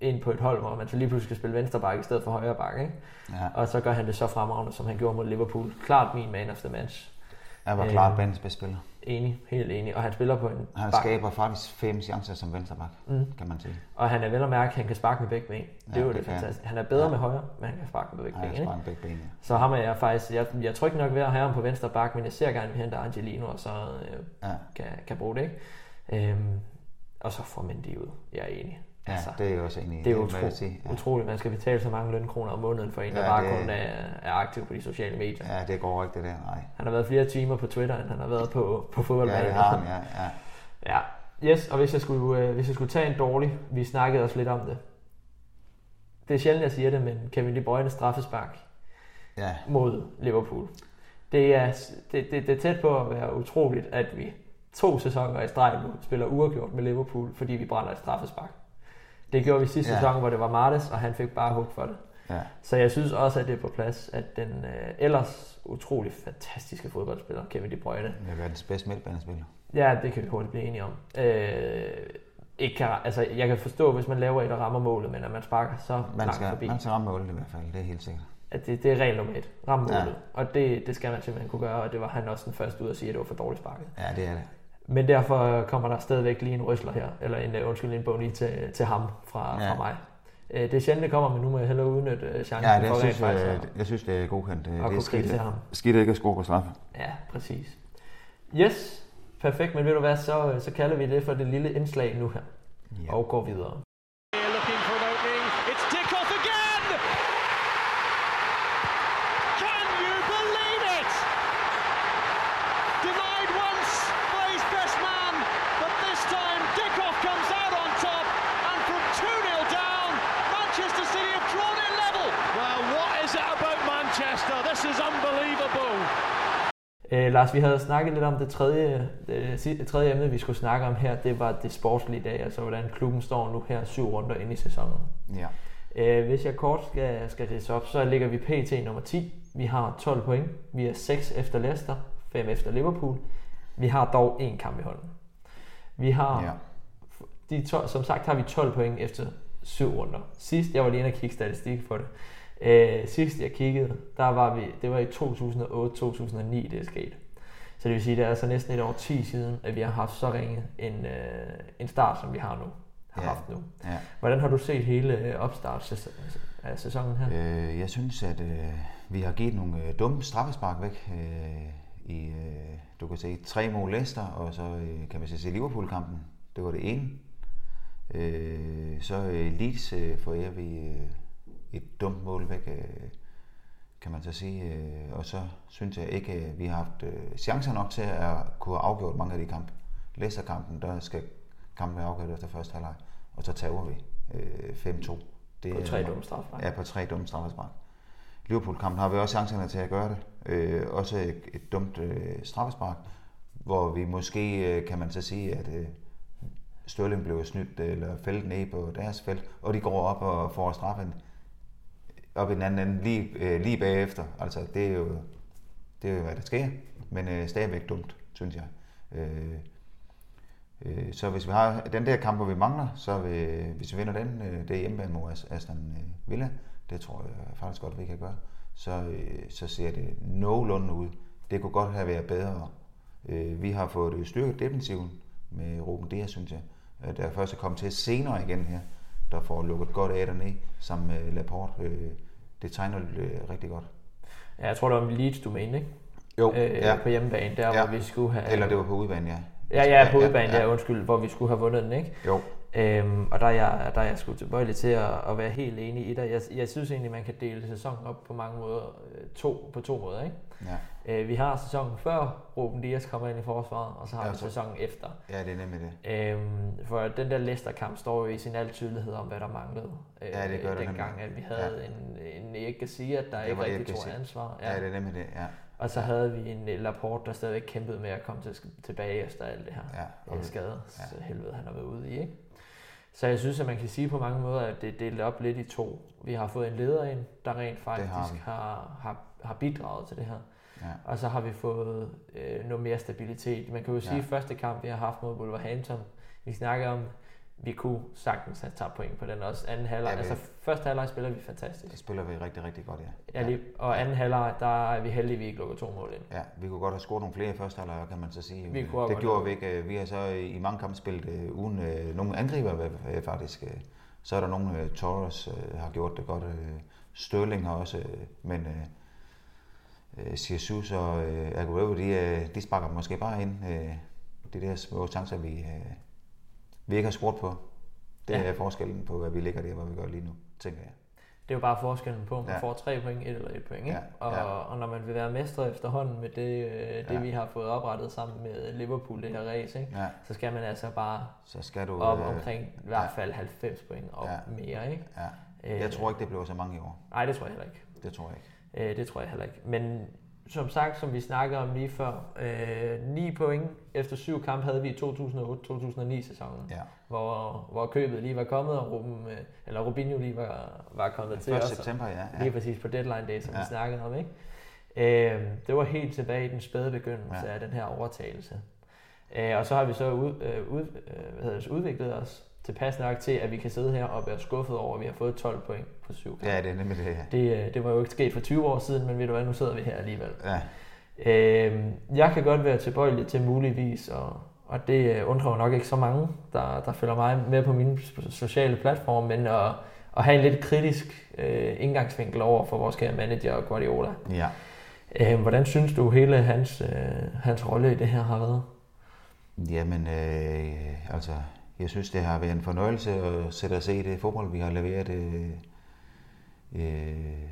Speaker 1: ind på et hold, hvor man så lige pludselig skal spille venstre bakke i stedet for højre bakke. Ikke?
Speaker 2: Ja.
Speaker 1: Og så gør han det så fremragende, som han gjorde mod Liverpool. Klart min man of the match.
Speaker 2: Han var
Speaker 1: Øh,
Speaker 2: klart banens bedste spiller.
Speaker 1: Enig, helt enig. Og han spiller på en
Speaker 2: Han
Speaker 1: bak.
Speaker 2: skaber faktisk fem chancer som venstreback, mm. kan man sige.
Speaker 1: Og han er vel at mærke, at han kan sparke med begge ben. Det er jo
Speaker 2: det
Speaker 1: det fantastiske. Han er bedre
Speaker 2: Ja.
Speaker 1: ja. med højre, men han kan sparke med begge ben. Ikke?
Speaker 2: begge ben. ja.
Speaker 1: Så ham er jeg faktisk, jeg, jeg er tryg nok ved at have ham på venstre bak, men jeg ser gerne, at vi henter Angelino, og så øh,
Speaker 2: Ja.
Speaker 1: kan, kan bruge det. Ikke? Øhm, og så får Mendy ud. Jeg er enig.
Speaker 2: Ja, det er jeg også enig
Speaker 1: det er utro,
Speaker 2: sige.
Speaker 1: ja. utroligt, man skal betale så mange lønkroner om måneden for en, der
Speaker 2: Ja,
Speaker 1: bare
Speaker 2: det-
Speaker 1: kun er, er aktiv på de sociale medier.
Speaker 2: Ja, det går ikke det der, nej.
Speaker 1: Han har været flere timer på Twitter, end han har været på, på
Speaker 2: Ja,
Speaker 1: fodboldbanen.
Speaker 2: det har han, ja. ja.
Speaker 1: Ja, yes, og hvis jeg, skulle, øh, hvis jeg skulle tage en dårlig, vi snakkede også lidt om det. Det er sjældent, jeg siger det, men Kevin De Bruyne straffespark
Speaker 2: ja.
Speaker 1: mod Liverpool. Det er, det, det, det er tæt på at være utroligt, at vi to sæsoner i streg nu spiller uafgjort med Liverpool, fordi vi brænder et straffespark. Det gjorde vi sidste
Speaker 2: Ja.
Speaker 1: ja. sæson, hvor det var Martes, og han fik bare hug for det.
Speaker 2: ja.
Speaker 1: Så jeg synes også, at det er på plads, at den øh, ellers utrolig fantastiske fodboldspiller, Kevin De Bruyne,
Speaker 2: Det er verdens bedste midtbanespiller.
Speaker 1: Ja, det kan vi hurtigt blive enige om. Øh, ikke kan, altså, jeg kan forstå, hvis man laver et og rammer målet, men at man sparker så
Speaker 2: Man
Speaker 1: langt
Speaker 2: skal,
Speaker 1: forbi,
Speaker 2: man skal ramme målet i hvert fald, det er helt sikkert.
Speaker 1: at det, det er regel nummer et. Ramme
Speaker 2: Ja.
Speaker 1: målet. Og det, det skal man simpelthen kunne gøre, og det var han også den første ud at sige, at det var for dårligt sparket.
Speaker 2: Ja, det er det.
Speaker 1: Men derfor kommer der stadigvæk lige en rysler her, eller en, øh, undskyld, en boni til, til ham fra,
Speaker 2: Ja.
Speaker 1: fra mig. Øh, det er sjældent, det kommer, men nu må jeg hellere udnytte øh, chancen
Speaker 2: Ja, det, jeg, synes,
Speaker 1: faktisk
Speaker 2: jeg, jeg synes, det er godkendt. Det
Speaker 1: Og
Speaker 2: er skidt,
Speaker 1: kritisere ham.
Speaker 2: skidt ikke at score på straffe.
Speaker 1: Ja, præcis. Yes, perfekt, men ved du hvad, så, så kalder vi det for det lille indslag nu her,
Speaker 2: Ja.
Speaker 1: og går videre. Øh, Lars, vi havde snakket lidt om det tredje, det, det tredje emne, vi skulle snakke om her. Det var det sportslige dag, altså hvordan klubben står nu her syv runder inde i sæsonen.
Speaker 2: Ja.
Speaker 1: Øh, hvis jeg kort skal, skal ridse op, så ligger vi pt. nummer 10. Vi har 12 point. Vi er 6 efter Leicester, 5 efter Liverpool. Vi har dog en kamp i hånden. Vi har,
Speaker 2: ja.
Speaker 1: de 12, som sagt har vi 12 point efter syv runder. Sidst, jeg var lige inde og kigge statistik for det. Øh, sidst jeg kiggede, der var vi, det var i 2008-2009, det er sket. Så det vil sige, det er altså næsten et år 10 siden, at vi har haft så ringe en, øh, en start, som vi har nu. Har
Speaker 2: Ja.
Speaker 1: haft nu.
Speaker 2: ja.
Speaker 1: Hvordan har du set hele øh, opstart af sæsonen her?
Speaker 2: Øh, jeg synes, at øh, vi har givet nogle øh, dumme straffespark væk. Øh, i, øh, du kan se tre mål Leicester, og så øh, kan man se Liverpool-kampen. Det var det ene. Øh, så øh, Leeds øh, forærer vi øh, et dumt mål væk. Øh, kan man så sige. Øh, og så synes jeg ikke, at vi har haft øh, chancer nok til at kunne have afgjort mange af de kampe. Leicester-kampen, der skal kampen være afgjort efter første halvleg, og så tager vi øh, 5-2.
Speaker 1: Det på tre dumme straffespark.
Speaker 2: Ja, på tre dumme straffespark. Liverpool-kampen har vi også chancerne til at gøre det. Øh, også et, et dumt øh, straffespark, hvor vi måske, øh, kan man så sige, at øh, Størling blev snydt eller fældet ned på deres felt, og de går op og får straffen op i den anden ende lige, øh, lige bagefter. Altså, det er jo, det er jo, hvad der sker, men øh, stadigvæk dumt, synes jeg. Øh, øh, så hvis vi har den der kamp, hvor vi mangler, så vi, hvis vi vinder den, øh, det er hjemmebane mod Aston øh, Villa, det tror jeg faktisk godt, vi kan gøre, så, øh, så ser det nogenlunde ud. Det kunne godt have været bedre. Øh, vi har fået styrket defensiven med Ruben Dias, synes jeg. Øh, der der er kommet til senere igen her, der får lukket godt af dernede, sammen med Laporte. Øh, det tegner øh, rigtig godt.
Speaker 1: Ja, jeg tror, det var Leeds, du mente, ikke?
Speaker 2: Jo, øh, ja.
Speaker 1: På hjemmebane, der
Speaker 2: ja.
Speaker 1: hvor vi skulle have...
Speaker 2: Eller det var på udebane, ja.
Speaker 1: Ja, ja, på udebane, ja, ja. ja, undskyld, hvor vi skulle have vundet den, ikke?
Speaker 2: Jo.
Speaker 1: Øhm, og der er, jeg, der er jeg sgu tilbøjelig til at, at være helt enig i det. Jeg, jeg synes egentlig, man kan dele sæsonen op på mange måder, øh, to, på to måder. Ikke?
Speaker 2: Ja.
Speaker 1: Øh, vi har sæsonen før Ruben Dias kommer ind i forsvaret, og så har ja, vi sæsonen efter.
Speaker 2: Ja, det er nemlig det.
Speaker 1: Øhm, for den der Leicester-kamp står jo i sin al tydelighed om, hvad der manglede.
Speaker 2: Øh, ja, det gør det
Speaker 1: Dengang, at vi havde ja. en, en sige, at der det ikke rigtig tog ansvar.
Speaker 2: Ja. ja, det er nemlig det, ja.
Speaker 1: Og så havde vi en Laporte, der stadigvæk kæmpede med at komme til, tilbage efter alt det her
Speaker 2: ja,
Speaker 1: okay. skade. Ja. helvede, han har været ude i. Ikke? Så jeg synes, at man kan sige på mange måder, at det er delt op lidt i to. Vi har fået en leder ind, der rent faktisk har, har, har, har bidraget til det her.
Speaker 2: Ja.
Speaker 1: Og så har vi fået øh, noget mere stabilitet. Man kan jo sige, at første kamp, vi har haft mod Wolverhampton, vi snakker om vi kunne sagtens have tabt point på den også. Anden halvleg, ja, altså første halvleg spiller vi fantastisk.
Speaker 2: Det spiller vi rigtig, rigtig godt,
Speaker 1: ja. ja lige, og anden halvleg, der er vi heldige, at vi ikke lukker to mål ind.
Speaker 2: Ja, vi kunne godt have scoret nogle flere i første halvleg, kan man så sige.
Speaker 1: Vi kunne
Speaker 2: det gjorde vi ikke. Vi har så i mange kampe spillet uh, uden uh, nogen angriber uh, faktisk. Så er der nogle, uh, Torres uh, har gjort det godt. Uh, Sterling har også, uh, men uh, Jesus og uh, Aguero, de, uh, de sparker måske bare ind. Uh, de der små chancer, vi, uh, vi ikke har spurgt på. Det ja. er forskellen på, hvad vi ligger der, hvor vi gør lige nu, tænker jeg.
Speaker 1: Det er jo bare forskellen på, om man ja. får tre point, et eller et point. Ikke? Ja. Og, ja. og når man vil være mestre efterhånden med det, øh, det ja. vi har fået oprettet sammen med Liverpool, det her race, ikke?
Speaker 2: Ja.
Speaker 1: så skal man altså bare
Speaker 2: så skal du,
Speaker 1: op øh, omkring i hvert fald ja. 90 point og ja. mere. Ikke?
Speaker 2: Ja. Jeg tror ikke, det bliver så mange i år.
Speaker 1: Nej, det tror jeg heller ikke.
Speaker 2: Det tror jeg ikke.
Speaker 1: Øh, det tror jeg heller ikke. Men som sagt, som vi snakkede om lige før, øh, 9 point efter syv kampe havde vi i 2008-2009 sæsonen,
Speaker 2: ja.
Speaker 1: hvor, hvor købet lige var kommet, og Ruben, øh, eller Rubinho lige var, var kommet til
Speaker 2: os. september, ja, ja.
Speaker 1: Lige præcis på deadline day, som ja. vi snakkede om. Ikke? Øh, det var helt tilbage i den spæde begyndelse ja. af den her overtagelse. Øh, og så har vi så ud, øh, ud, øh, hvad hedder det, udviklet os tilpas nok til, at vi kan sidde her og være skuffet over, at vi har fået 12 point på syv kampe.
Speaker 2: Ja, det er nemlig det, ja.
Speaker 1: det. Øh, det var jo ikke sket for 20 år siden, men ved du hvad, nu sidder vi her alligevel.
Speaker 2: Ja.
Speaker 1: Øh, jeg kan godt være tilbøjelig til muligvis, og, og det øh, undrer jo nok ikke så mange, der, der følger mig med på mine sociale platforme, men at, at have en lidt kritisk øh, indgangsvinkel over for vores kære manager Guardiola.
Speaker 2: Ja.
Speaker 1: Øh, hvordan synes du hele hans, øh, hans rolle i det her har været?
Speaker 2: Jamen, øh, altså, jeg synes, det har været en fornøjelse at sætte os i det fodbold, vi har leveret øh, øh,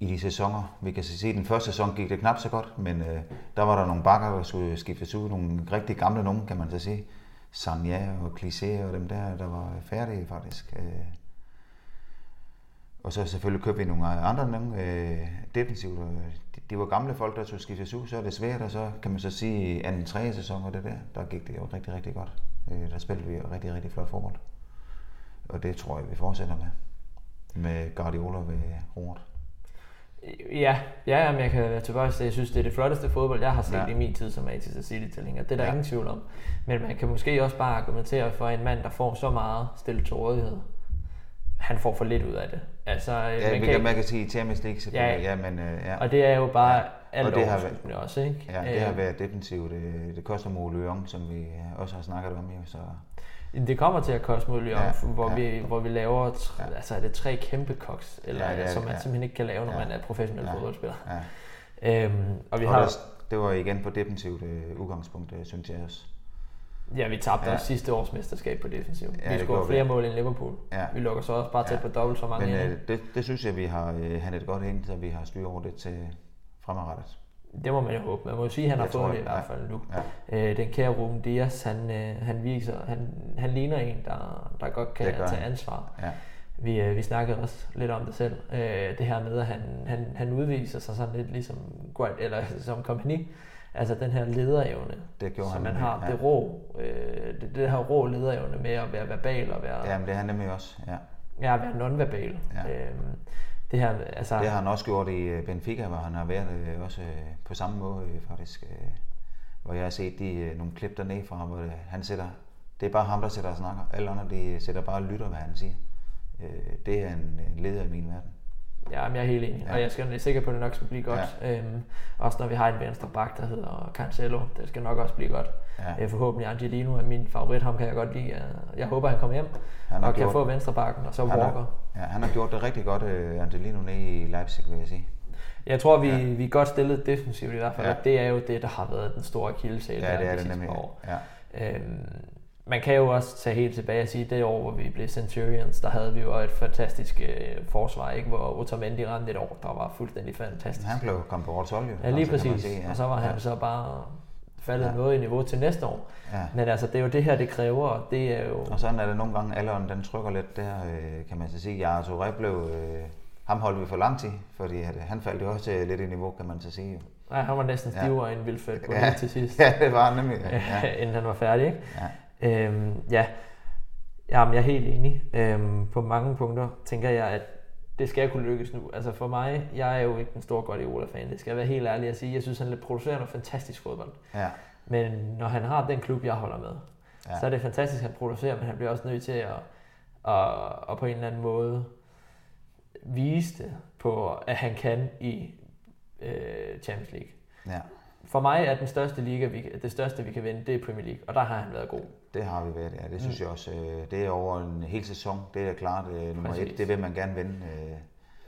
Speaker 2: i de sæsoner. Vi kan se, at den første sæson gik det knap så godt, men øh, der var der nogle bakker, der skulle skiftes ud. Nogle rigtig gamle nogen, kan man så sige. Sanja og Cliché og dem der, der var færdige faktisk. Øh, og så selvfølgelig købte vi nogle andre nogle øh, defensivt. Det, de var gamle folk, der skulle skiftes ud, så er det svært, og så kan man så sige, at anden tredje sæson og det der, der gik det jo rigtig, rigtig godt. Øh, der spillede vi rigtig, rigtig flot fodbold. Og det tror jeg, vi fortsætter med. Med Guardiola ved roret.
Speaker 1: Ja, ja, men jeg kan være tilbage til, jeg synes, det er det flotteste fodbold, jeg har set ja. i min tid som Manchester City-tilhænger. Det er der ja. ingen tvivl om. Men man kan måske også bare argumentere for en mand, der får så meget stillet til rådighed. Han får for lidt ud af det. Altså,
Speaker 2: ja, man, kan, man kan sige Champions League selvfølgelig. Ja, ja, men, uh, ja.
Speaker 1: Og det er jo bare ja. Alt og det har været, også, ikke?
Speaker 2: Ja, det har været defensivt. Det, det koster mod Lyon, som vi også har snakket om. Jo, så
Speaker 1: det kommer til at koste mod Lyon, ja, hvor, ja. vi, hvor vi laver tre, ja. altså er det tre kæmpe koks, eller, ja, det er, som man ja. simpelthen ikke kan lave, når ja. man er professionel ja. fodboldspiller. Ja. Øhm, og vi
Speaker 2: og
Speaker 1: har...
Speaker 2: Det, det var igen på defensivt uh, udgangspunkt, uh, synes jeg også.
Speaker 1: Ja, vi tabte
Speaker 2: Ja.
Speaker 1: ja. også sidste års mesterskab på defensiv.
Speaker 2: Ja,
Speaker 1: vi scorede
Speaker 2: vi.
Speaker 1: flere mål end Liverpool.
Speaker 2: Ja.
Speaker 1: Vi lukker så også bare tæt
Speaker 2: Ja.
Speaker 1: på dobbelt så mange
Speaker 2: Men øh, det, det synes jeg, vi har øh, handlet godt ind, så vi har styr over det til fremadrettet.
Speaker 1: Det må man jo håbe. Man må jo sige, at han har
Speaker 2: Jeg tror
Speaker 1: fået det i hvert fald nu.
Speaker 2: Ja.
Speaker 1: Øh, den kære Ruben Dias, han, øh, han, viser, han, han ligner en, der, der godt kan tage
Speaker 2: han.
Speaker 1: ansvar.
Speaker 2: Ja.
Speaker 1: Vi, øh, vi snakkede også lidt om det selv. Øh, det her med, at han, han, han udviser sig sådan lidt ligesom eller som kompagni. Altså den her lederevne,
Speaker 2: Det gjorde
Speaker 1: som
Speaker 2: han,
Speaker 1: man har.
Speaker 2: ja.
Speaker 1: Det rå, øh, det, det her rå lederevne med at være verbal og være,
Speaker 2: Jamen, det er han nemlig også. Ja.
Speaker 1: ja, at være nonverbal.
Speaker 2: Ja.
Speaker 1: Øhm, det her, altså,
Speaker 2: Det har han også gjort i øh, Benfica, hvor han har været øh, også øh, på samme måde øh, faktisk. øh, Hvor jeg har set de, øh, nogle klip dernede fra, hvor øh, han sætter, det er bare ham, der sætter og snakker. Alle andre, de sætter bare og lytter, hvad han siger. Øh, Det er en, en leder i min verden.
Speaker 1: Ja, jeg er helt enig, ja. Og jeg skal, er sikker på, at det nok skal blive godt. Ja. Øhm, også når vi har en venstre bak, der hedder Cancelo, det skal nok også blive godt.
Speaker 2: Ja.
Speaker 1: Øh, forhåbentlig Angelino er min favorit, ham kan jeg godt lide. Jeg håber, han kommer hjem
Speaker 2: Han
Speaker 1: og kan
Speaker 2: gjort-
Speaker 1: få venstre bakken, og så
Speaker 2: Han
Speaker 1: Walker.
Speaker 2: har, ja, han har gjort det rigtig godt, øh, Angelino, nede i Leipzig, vil jeg sige.
Speaker 1: Jeg tror, vi,
Speaker 2: Ja.
Speaker 1: vi er godt stillet defensivt i hvert fald,
Speaker 2: Ja.
Speaker 1: og det er jo det, der har været den store akilleshæl
Speaker 2: Ja, det er
Speaker 1: de
Speaker 2: det
Speaker 1: sidste
Speaker 2: nemlig.
Speaker 1: par år.
Speaker 2: Ja.
Speaker 1: Øhm, man kan jo også tage helt tilbage og sige, det år, hvor vi blev Centurions, der havde vi jo et fantastisk øh, forsvar, ikke? hvor Otamendi ramte et år, der var fuldstændig fantastisk.
Speaker 2: Han blev kom på årets hold, jo.
Speaker 1: Ja, lige præcis.
Speaker 2: sige,
Speaker 1: Og så var han
Speaker 2: ja.
Speaker 1: så bare faldet
Speaker 2: Ja.
Speaker 1: ja. noget i niveau til næste år.
Speaker 2: Ja.
Speaker 1: Men altså, det er jo det her, det kræver, og det er jo...
Speaker 2: Og sådan er det nogle gange, alderen den trykker lidt der, øh, kan man så sige. Ja, Touré blev, øh, ham holdt vi for lang tid, fordi han faldt jo også øh, lidt i niveau, kan man så sige.
Speaker 1: Nej, han var næsten
Speaker 2: Ja.
Speaker 1: stivere end Vilfred på
Speaker 2: Ja.
Speaker 1: til sidst,
Speaker 2: Ja, det var han nemlig. Ja.
Speaker 1: ja.
Speaker 2: Ja.
Speaker 1: inden han var færdig. Ikke?
Speaker 2: Ja.
Speaker 1: Øhm, ja. Jamen, jeg er helt enig. Øhm, på mange punkter tænker jeg, at det skal kunne lykkes nu. Altså for mig, jeg er jo ikke den store Guardiola-fan. Det skal jeg være helt ærlig at sige. Jeg synes, han producerer noget fantastisk fodbold.
Speaker 2: ja.
Speaker 1: Men når han har den klub, jeg holder med,
Speaker 2: Ja.
Speaker 1: så er det fantastisk, at han producerer, men han bliver også nødt til at, at, at på en eller anden måde vise det på, at han kan i øh, Champions League.
Speaker 2: ja.
Speaker 1: For mig er den største liga, vi, det største, vi kan vinde, det er Premier League, og der har han været god.
Speaker 2: Det har vi været, ja. Det
Speaker 1: Mm.
Speaker 2: synes jeg også. Øh, det er over en hel sæson. Det er klart øh, nummer
Speaker 1: Præcis.
Speaker 2: et. Det vil man gerne vinde. Øh,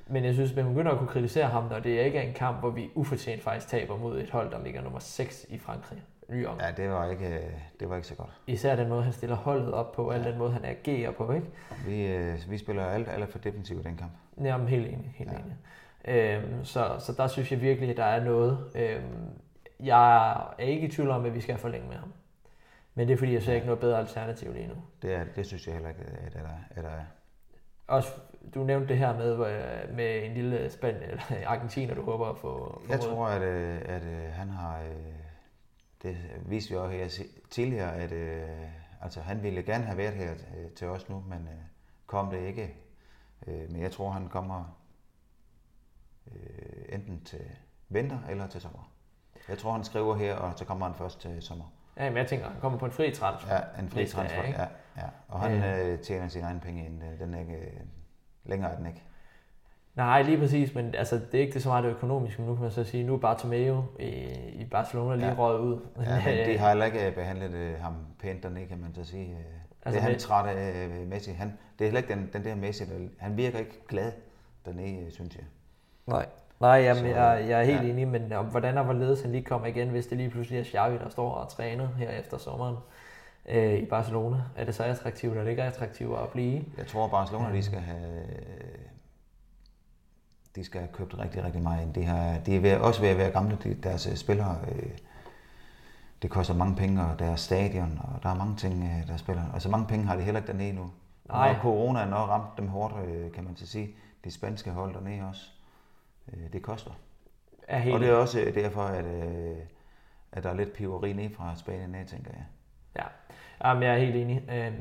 Speaker 1: Men jeg synes, man begynder at kunne kritisere ham, når det ikke er en kamp, hvor vi ufortjent faktisk taber mod et hold, der ligger nummer 6 i Frankrig. Lyon. Ja.
Speaker 2: ja, det var ikke, øh, det var ikke så godt.
Speaker 1: Især den måde, han stiller holdet op på, al den måde, han agerer på, ikke?
Speaker 2: Vi, øh, vi spiller alt, alt for defensivt i den kamp.
Speaker 1: Jamen, helt enig, helt
Speaker 2: Ja.
Speaker 1: ja. enig. Øhm, så, så der synes jeg virkelig, at der er noget. Øhm, jeg er ikke i tvivl om, at vi skal forlænge med ham. Men det er fordi, jeg ser ikke noget bedre alternativ lige nu.
Speaker 2: Det, er, det synes jeg heller ikke, at der, at der er.
Speaker 1: Også, du nævnte det her med, med en lille spand, eller argentiner, du håber at få,
Speaker 2: Jeg tror, at, øh, at øh, han har... øh, Det viste vi også her tidligere, at altså, han ville gerne have været her til os nu, men kom det ikke. Men jeg tror, han kommer enten til vinter eller til sommer. Jeg tror, han skriver her, og så kommer han først til sommer.
Speaker 1: Ja, men jeg tænker, han kommer på en fri transfer.
Speaker 2: Ja, en fri transfer.
Speaker 1: ikke?
Speaker 2: Ja, ja. Og han
Speaker 1: Øh.
Speaker 2: øh, tjener sine egne penge ind. øh, Den er ikke, øh, længere er den ikke.
Speaker 1: Nej, lige præcis, men altså, det er ikke det så meget det økonomiske, men nu kan man så sige, nu er Bartomeu i, i Barcelona lige
Speaker 2: Ja.
Speaker 1: røget ud.
Speaker 2: Ja, men de har heller ikke behandlet øh, ham pænt dernede, kan man så sige. Altså,
Speaker 1: Altså,
Speaker 2: det er han
Speaker 1: men-
Speaker 2: træt af øh, Messi. Han, det er heller ikke den, den der Messi, der, han virker ikke glad dernede, synes jeg.
Speaker 1: Nej, Nej jamen,
Speaker 2: Så,
Speaker 1: jeg, jeg er helt
Speaker 2: ja.
Speaker 1: enig, men om hvordan og hvorledes han lige kommer igen, hvis det lige pludselig er Xavi, der står og træner her efter sommeren øh, i Barcelona, er det så attraktivt, eller ikke attraktivt at blive?
Speaker 2: Jeg tror, Barcelona, de skal have... De skal have købt rigtig, rigtig meget ind. De, har, de er ved, også ved at være gamle, de, deres øh, spillere. Øh, det koster mange penge, og deres stadion, og der er mange ting, øh, der spiller. Og så mange penge har de heller ikke dernede nu.
Speaker 1: Nej.
Speaker 2: Og corona nok ramt dem hårdt, øh, kan man så sige. De spanske hold dernede også. Øh, det koster.
Speaker 1: Er helt
Speaker 2: Og det er også øh, derfor, at, øh, at der er lidt piveri ned fra Spanien af, tænker jeg.
Speaker 1: Ja, Jamen, jeg er helt enig. Øhm,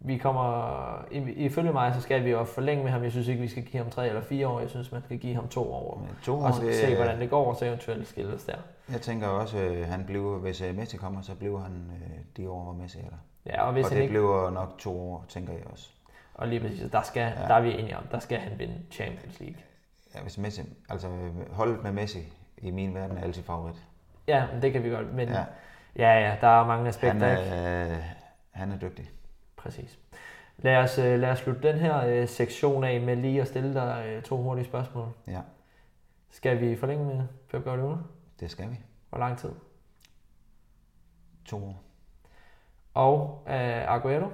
Speaker 1: vi kommer, i- ifølge mig, så skal vi jo forlænge med ham. Jeg synes ikke, vi skal give ham tre eller fire år. Jeg synes, man skal give ham to år.
Speaker 2: Men to
Speaker 1: og
Speaker 2: år,
Speaker 1: så
Speaker 2: det
Speaker 1: se, hvordan det går, og så eventuelt skilles der.
Speaker 2: Jeg tænker også, at han bliver, hvis øh, Messi kommer, så bliver han øh, de år, hvor Messi er der.
Speaker 1: Ja, og hvis
Speaker 2: og
Speaker 1: han
Speaker 2: det
Speaker 1: ikke...
Speaker 2: bliver nok to år, tænker jeg også.
Speaker 1: Og lige præcis, der, skal,
Speaker 2: ja.
Speaker 1: der er vi enige om, der skal han vinde Champions League.
Speaker 2: Ja, hvis Messi, altså øh, holdet med Messi i min verden er altid favorit.
Speaker 1: Ja, det kan vi godt. Men
Speaker 2: Ja.
Speaker 1: ja, ja, der er mange aspekter.
Speaker 2: Han
Speaker 1: ikke?
Speaker 2: er, øh, han er dygtig.
Speaker 1: Præcis. Lad os, øh, lad os slutte den her øh, sektion af med lige at stille dig øh, to hurtige spørgsmål.
Speaker 2: Ja,
Speaker 1: Skal vi forlænge med Pep Guardiola?
Speaker 2: det skal vi.
Speaker 1: Hvor lang tid?
Speaker 2: To år.
Speaker 1: Og uh, Aguero,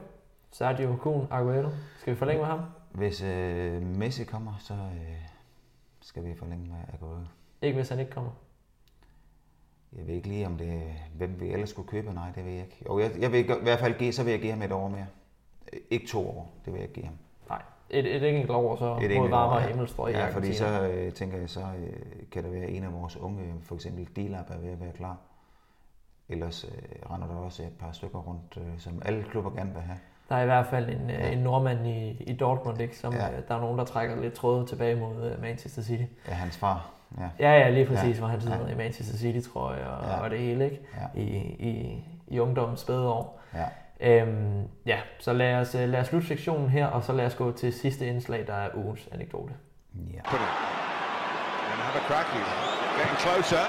Speaker 1: Sergio Kun Aguero. Skal vi forlænge med ham?
Speaker 2: Hvis øh, Messi kommer, så øh, skal vi forlænge med Aguero.
Speaker 1: Ikke hvis han ikke kommer.
Speaker 2: Jeg ved ikke lige, om det hvem vi ellers skulle købe. Nej, det ved jeg ikke. Jo, jeg, jeg vil i hvert fald give, så vil jeg give ham et år mere. Ikke to år, det vil jeg give ham.
Speaker 1: Nej, et, et enkelt år, så
Speaker 2: Et
Speaker 1: mod varmere
Speaker 2: ja.
Speaker 1: himmelstrøg
Speaker 2: Ja, fordi så øh, tænker jeg, så øh, kan der være en af vores unge, for eksempel Dilap, er ved at være klar. Ellers øh, render der også et par stykker rundt, øh, som alle klubber gerne vil have.
Speaker 1: Der er i hvert fald en,
Speaker 2: Ja.
Speaker 1: ja. en nordmand i, i Dortmund, ikke, som
Speaker 2: Ja.
Speaker 1: ja. der er nogen, der trækker lidt tråde tilbage mod øh, Manchester City.
Speaker 2: Ja, hans far. Ja.
Speaker 1: Ja, ja, lige præcis,
Speaker 2: Ja.
Speaker 1: hvor han sidder
Speaker 2: Ja.
Speaker 1: i Manchester City, tror jeg, og,
Speaker 2: Ja.
Speaker 1: og det hele, ikke?
Speaker 2: Ja.
Speaker 1: I, i, i ungdommens spæde år.
Speaker 2: ja.
Speaker 1: Øhm, ja, så lad os, øh, lad os slutte sektionen her, og så lad os gå til sidste indslag, der er ugens anekdote.
Speaker 2: ja.
Speaker 3: It. And have a crack. Getting closer.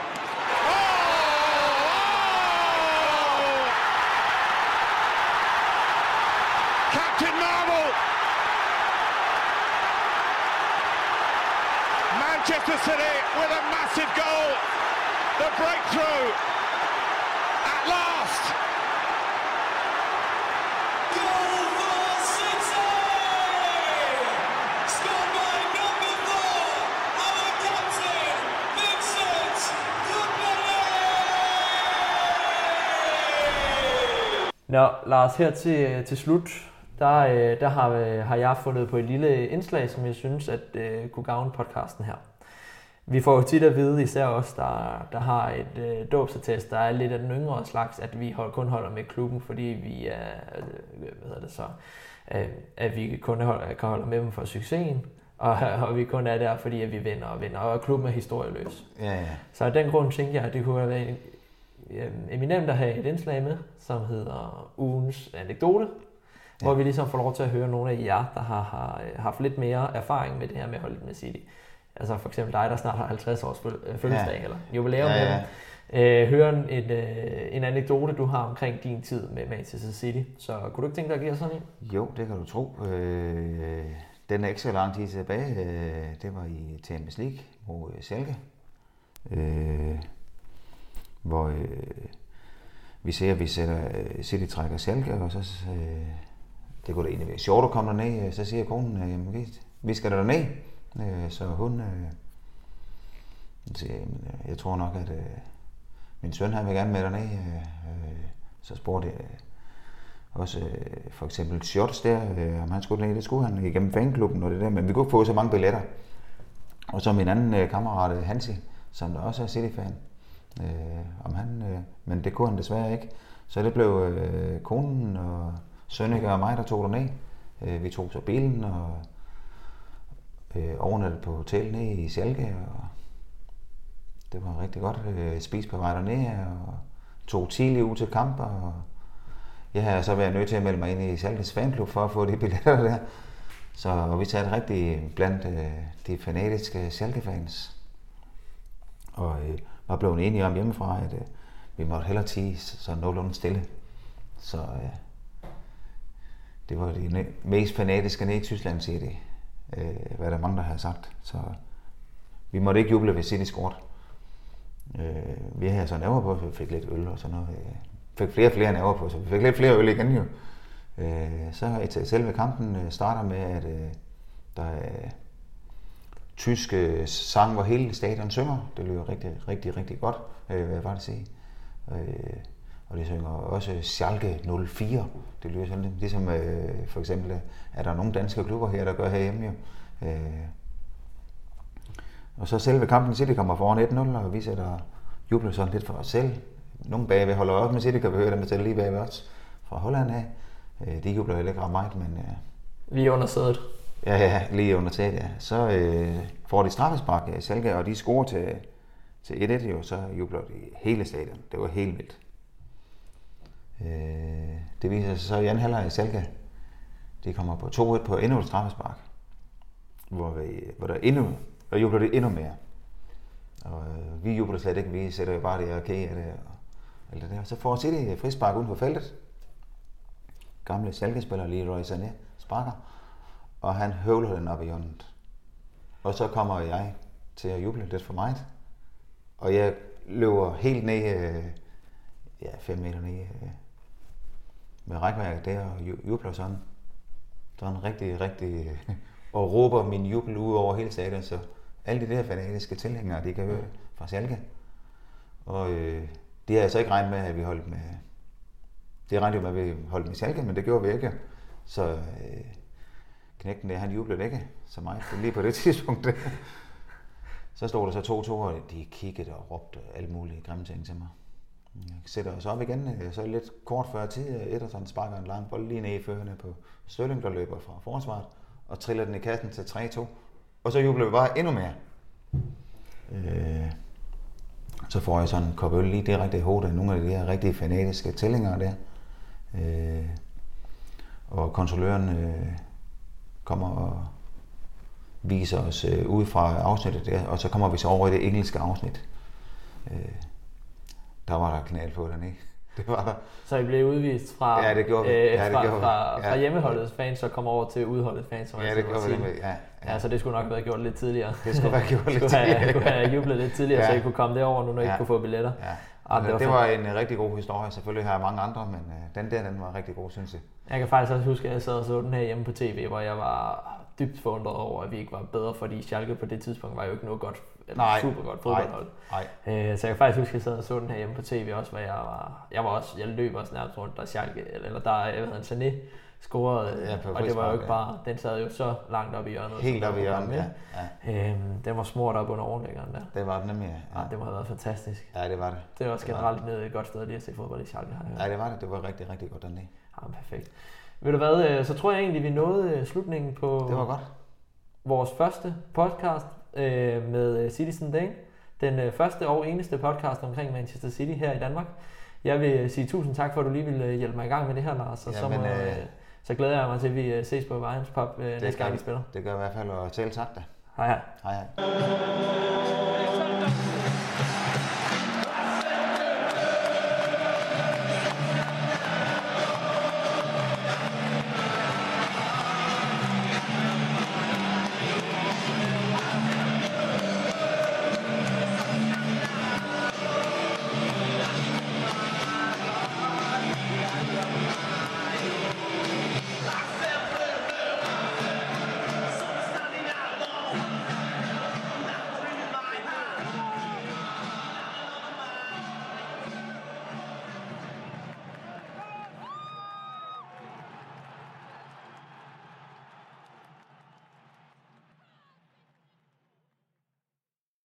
Speaker 3: Oh! Captain Marvel! Manchester City with a massive goal. The breakthrough. At last.
Speaker 6: Goal for City! Scored by number four, our captain, Vincent Kompany!
Speaker 1: Nå, Lars, her til, til slut, der, øh, der har, øh, har jeg fundet på et lille indslag, som jeg synes, at øh, kunne gavne podcasten her. Vi får jo tit at vide, især os, der, der har et øh, dåbsattest, der er lidt af den yngre slags, at vi hold, kun holder med klubben, fordi vi er, øh, hvad hedder det så, øh, at vi kun holder, kan holde med dem for succesen, og, og vi kun er der, fordi at vi vinder og vinder, og klubben er historieløs.
Speaker 2: Ja, ja.
Speaker 1: Så af den grund tænkte jeg, at det kunne have været øh, eminent at have et indslag med, som hedder ugens anekdote, ja. hvor vi ligesom får lov til at høre nogle af jer, der har, har øh, haft lidt mere erfaring med det her med holdet med City. Altså for eksempel dig, der snart har 50 års øh, fødselsdag,
Speaker 2: Ja.
Speaker 1: eller jubilæum
Speaker 2: Ja, ja.
Speaker 1: Øh, høre en, en, øh, en anekdote, du har omkring din tid med Manchester City. Så kunne du ikke tænke dig at give os sådan en?
Speaker 2: Jo, det kan du tro. Øh, den er ikke så lang tid tilbage. Øh, det var i Champions League mod øh, Schalke. Øh, hvor øh, vi ser, at vi sætter City trækker Schalke, og så øh, det kunne da egentlig være sjovt at komme derned. Så siger konen, jamen, vi, skal derned. Øh, så hun øh, øh, jeg tror nok, at øh, min søn han vil gerne med derned. Øh, øh, så spurgte jeg øh, også øh, for eksempel Shots der, øh, om han skulle ned, det skulle han igennem fanklubben og det der, men vi kunne ikke få så mange billetter. Og så min anden øh, kammerat, øh, Hansi, som der også er City-fan, øh, om han, øh, men det kunne han desværre ikke. Så det blev øh, konen og Sønneke og mig, der tog derned. Øh, vi tog så bilen og øh, overnattede på hotel nede i Schalke, og det var rigtig godt. Øh, spise på vej dernede, og tog tidligt ud til kamp, og jeg har så været nødt til at melde mig ind i Schalkes fanklub for at få de billetter der. Så og vi satte rigtig blandt øh, de fanatiske Schalke-fans. Og øh, var blevet enige om hjemmefra, at øh, vi måtte hellere tige så nogenlunde stille. Så øh, det var de mest fanatiske nede i Tyskland, siger de. Øh, hvad der er mange, der har sagt. Så vi måtte ikke juble ved City scoret. Øh, vi havde så nerver på, så vi fik lidt øl og sådan noget. Øh, fik flere og flere nerver på, så vi fik lidt flere øl igen jo. Øh, så et- selve kampen øh, starter med, at øh, der er tysk øh, sang, hvor hele stadion synger. Det lyder rigtig, rigtig, rigtig godt, øh, vil jeg bare sige. Øh, og det synger også Schalke 04. Det lyder sådan lidt, ligesom øh, for eksempel, øh, er der nogle danske klubber her, der gør herhjemme jo. Øh, og så selve kampen, City kommer foran 1-0, og vi sætter jubler sådan lidt for os selv. Nogle bagved holder op med City, kan vi høre dem selv lige bagved os fra Holland af. Øh, de jubler heller ikke ret meget, men øh,
Speaker 1: Lige under sædet.
Speaker 2: Ja, ja, lige under taget, ja. Så øh, får de straffespark af Salke, og de scorer til, til 1-1 jo, så jubler de hele stadion. Det var helt vildt. Øh, det viser sig så i anden halvleg i Salka. De kommer på 2-1 på endnu et straffespark. Hvor, vi, hvor der endnu, der jubler det endnu mere. Og øh, vi jubler slet ikke, vi sætter jo bare det okay det. Og, alt det der. Så får City frispark uden for feltet. Gamle Salka-spiller Leroy Sané sparker og han høvler den op i hjørnet. Og så kommer jeg til at juble lidt for meget. Og jeg løber helt ned, øh, ja, 5 meter ned, øh, med rækværket der og jubler sådan. Sådan rigtig, rigtig... og råber min jubel ud over hele stadion, så alle de der fanatiske tilhængere, de kan høre det fra Salka. Og øh, det har jeg så ikke regnet med, at vi holdt med... Det regnede jo med, at vi holdt med Salka, men det gjorde vi ikke. Så øh, knægten der, han jublede ikke så meget lige på det tidspunkt. så stod der så 2-2, og de kiggede og råbte alle mulige grimme ting til mig. Jeg sætter os op igen, øh, så lidt kort før tid. Øh, Ederson sparker en lang bold lige ned i førerne på Sølling, der løber fra forsvaret, og triller den i kassen til 3-2. Og så jubler vi bare endnu mere. Øh, så får jeg sådan en kop øl lige direkte i hovedet af nogle af de her rigtig fanatiske tællinger der. Øh, og kontrolløren øh, kommer og viser os øh, ud fra afsnittet der, og så kommer vi så over i det engelske afsnit. Øh, der var der knald på den, ikke? Det var der.
Speaker 1: Så I blev udvist fra,
Speaker 2: Ja, det gjorde vi.
Speaker 1: Øh,
Speaker 2: Ja, det
Speaker 1: fra,
Speaker 2: gjorde vi.
Speaker 1: fra, fra
Speaker 2: Ja.
Speaker 1: hjemmeholdets fans og kom over til udholdets fans. som
Speaker 2: Ja,
Speaker 1: jeg
Speaker 2: det gjorde vi. Ja, ja.
Speaker 1: Ja, så det skulle nok været gjort lidt tidligere.
Speaker 2: Det skulle være gjort lidt tidligere.
Speaker 1: kunne have jublet lidt tidligere, ja. så. I kunne komme derover nu, når I
Speaker 2: Ja.
Speaker 1: ikke kunne få billetter.
Speaker 2: Ja.
Speaker 1: Ah,
Speaker 2: det,
Speaker 1: det var
Speaker 2: det var en rigtig god historie. Selvfølgelig har jeg mange andre, men øh, den der, den var rigtig god, synes jeg.
Speaker 1: Jeg kan faktisk også huske, at jeg sad og så den her hjemme på tv, hvor jeg var dybt forundret over, at vi ikke var bedre, fordi Schalke på det tidspunkt var jo ikke noget godt,
Speaker 2: Nej.
Speaker 1: super godt fodboldhold.
Speaker 2: Nej,
Speaker 1: Øh, så jeg kan faktisk huske, at jeg sad og så den her hjemme på tv også, hvor jeg var, jeg var også, jeg løb også nærmest rundt, der Schalke, eller, der, jeg ved han, Sané scorede,
Speaker 2: Ja,
Speaker 1: og det var jo ikke bare, den sad jo så langt op i hjørnet.
Speaker 2: Helt op i
Speaker 1: den var
Speaker 2: hjørnet, ja. ja.
Speaker 1: Øhm, den var smurt op under overlæggeren der.
Speaker 2: Det var den nemlig,
Speaker 1: Ja.
Speaker 2: ja.
Speaker 1: det må have været fantastisk.
Speaker 2: Ja, det var det.
Speaker 1: Det er også
Speaker 2: var
Speaker 1: generelt nede et godt sted lige at se fodbold i Schalke. Har jeg.
Speaker 2: Ja, det var det. Det var rigtig, rigtig godt dernede.
Speaker 1: Ja, perfekt. Ved du hvad, øh, så tror jeg egentlig, vi nåede øh, slutningen på
Speaker 2: Det var godt.
Speaker 1: vores første podcast øh, med øh, Citizen Dane. Den øh, første og eneste podcast omkring Manchester City her i Danmark. Jeg vil øh, sige tusind tak for, at du lige ville øh, hjælpe mig i gang med det her, Lars. Og så,
Speaker 2: Jamen,
Speaker 1: må,
Speaker 2: øh,
Speaker 1: øh, så glæder jeg mig til, at vi ses på Vejens Pop øh, næste gang, vi spiller.
Speaker 2: Det gør i hvert fald, og selv tak da.
Speaker 1: Hej hej.
Speaker 2: Hej hej.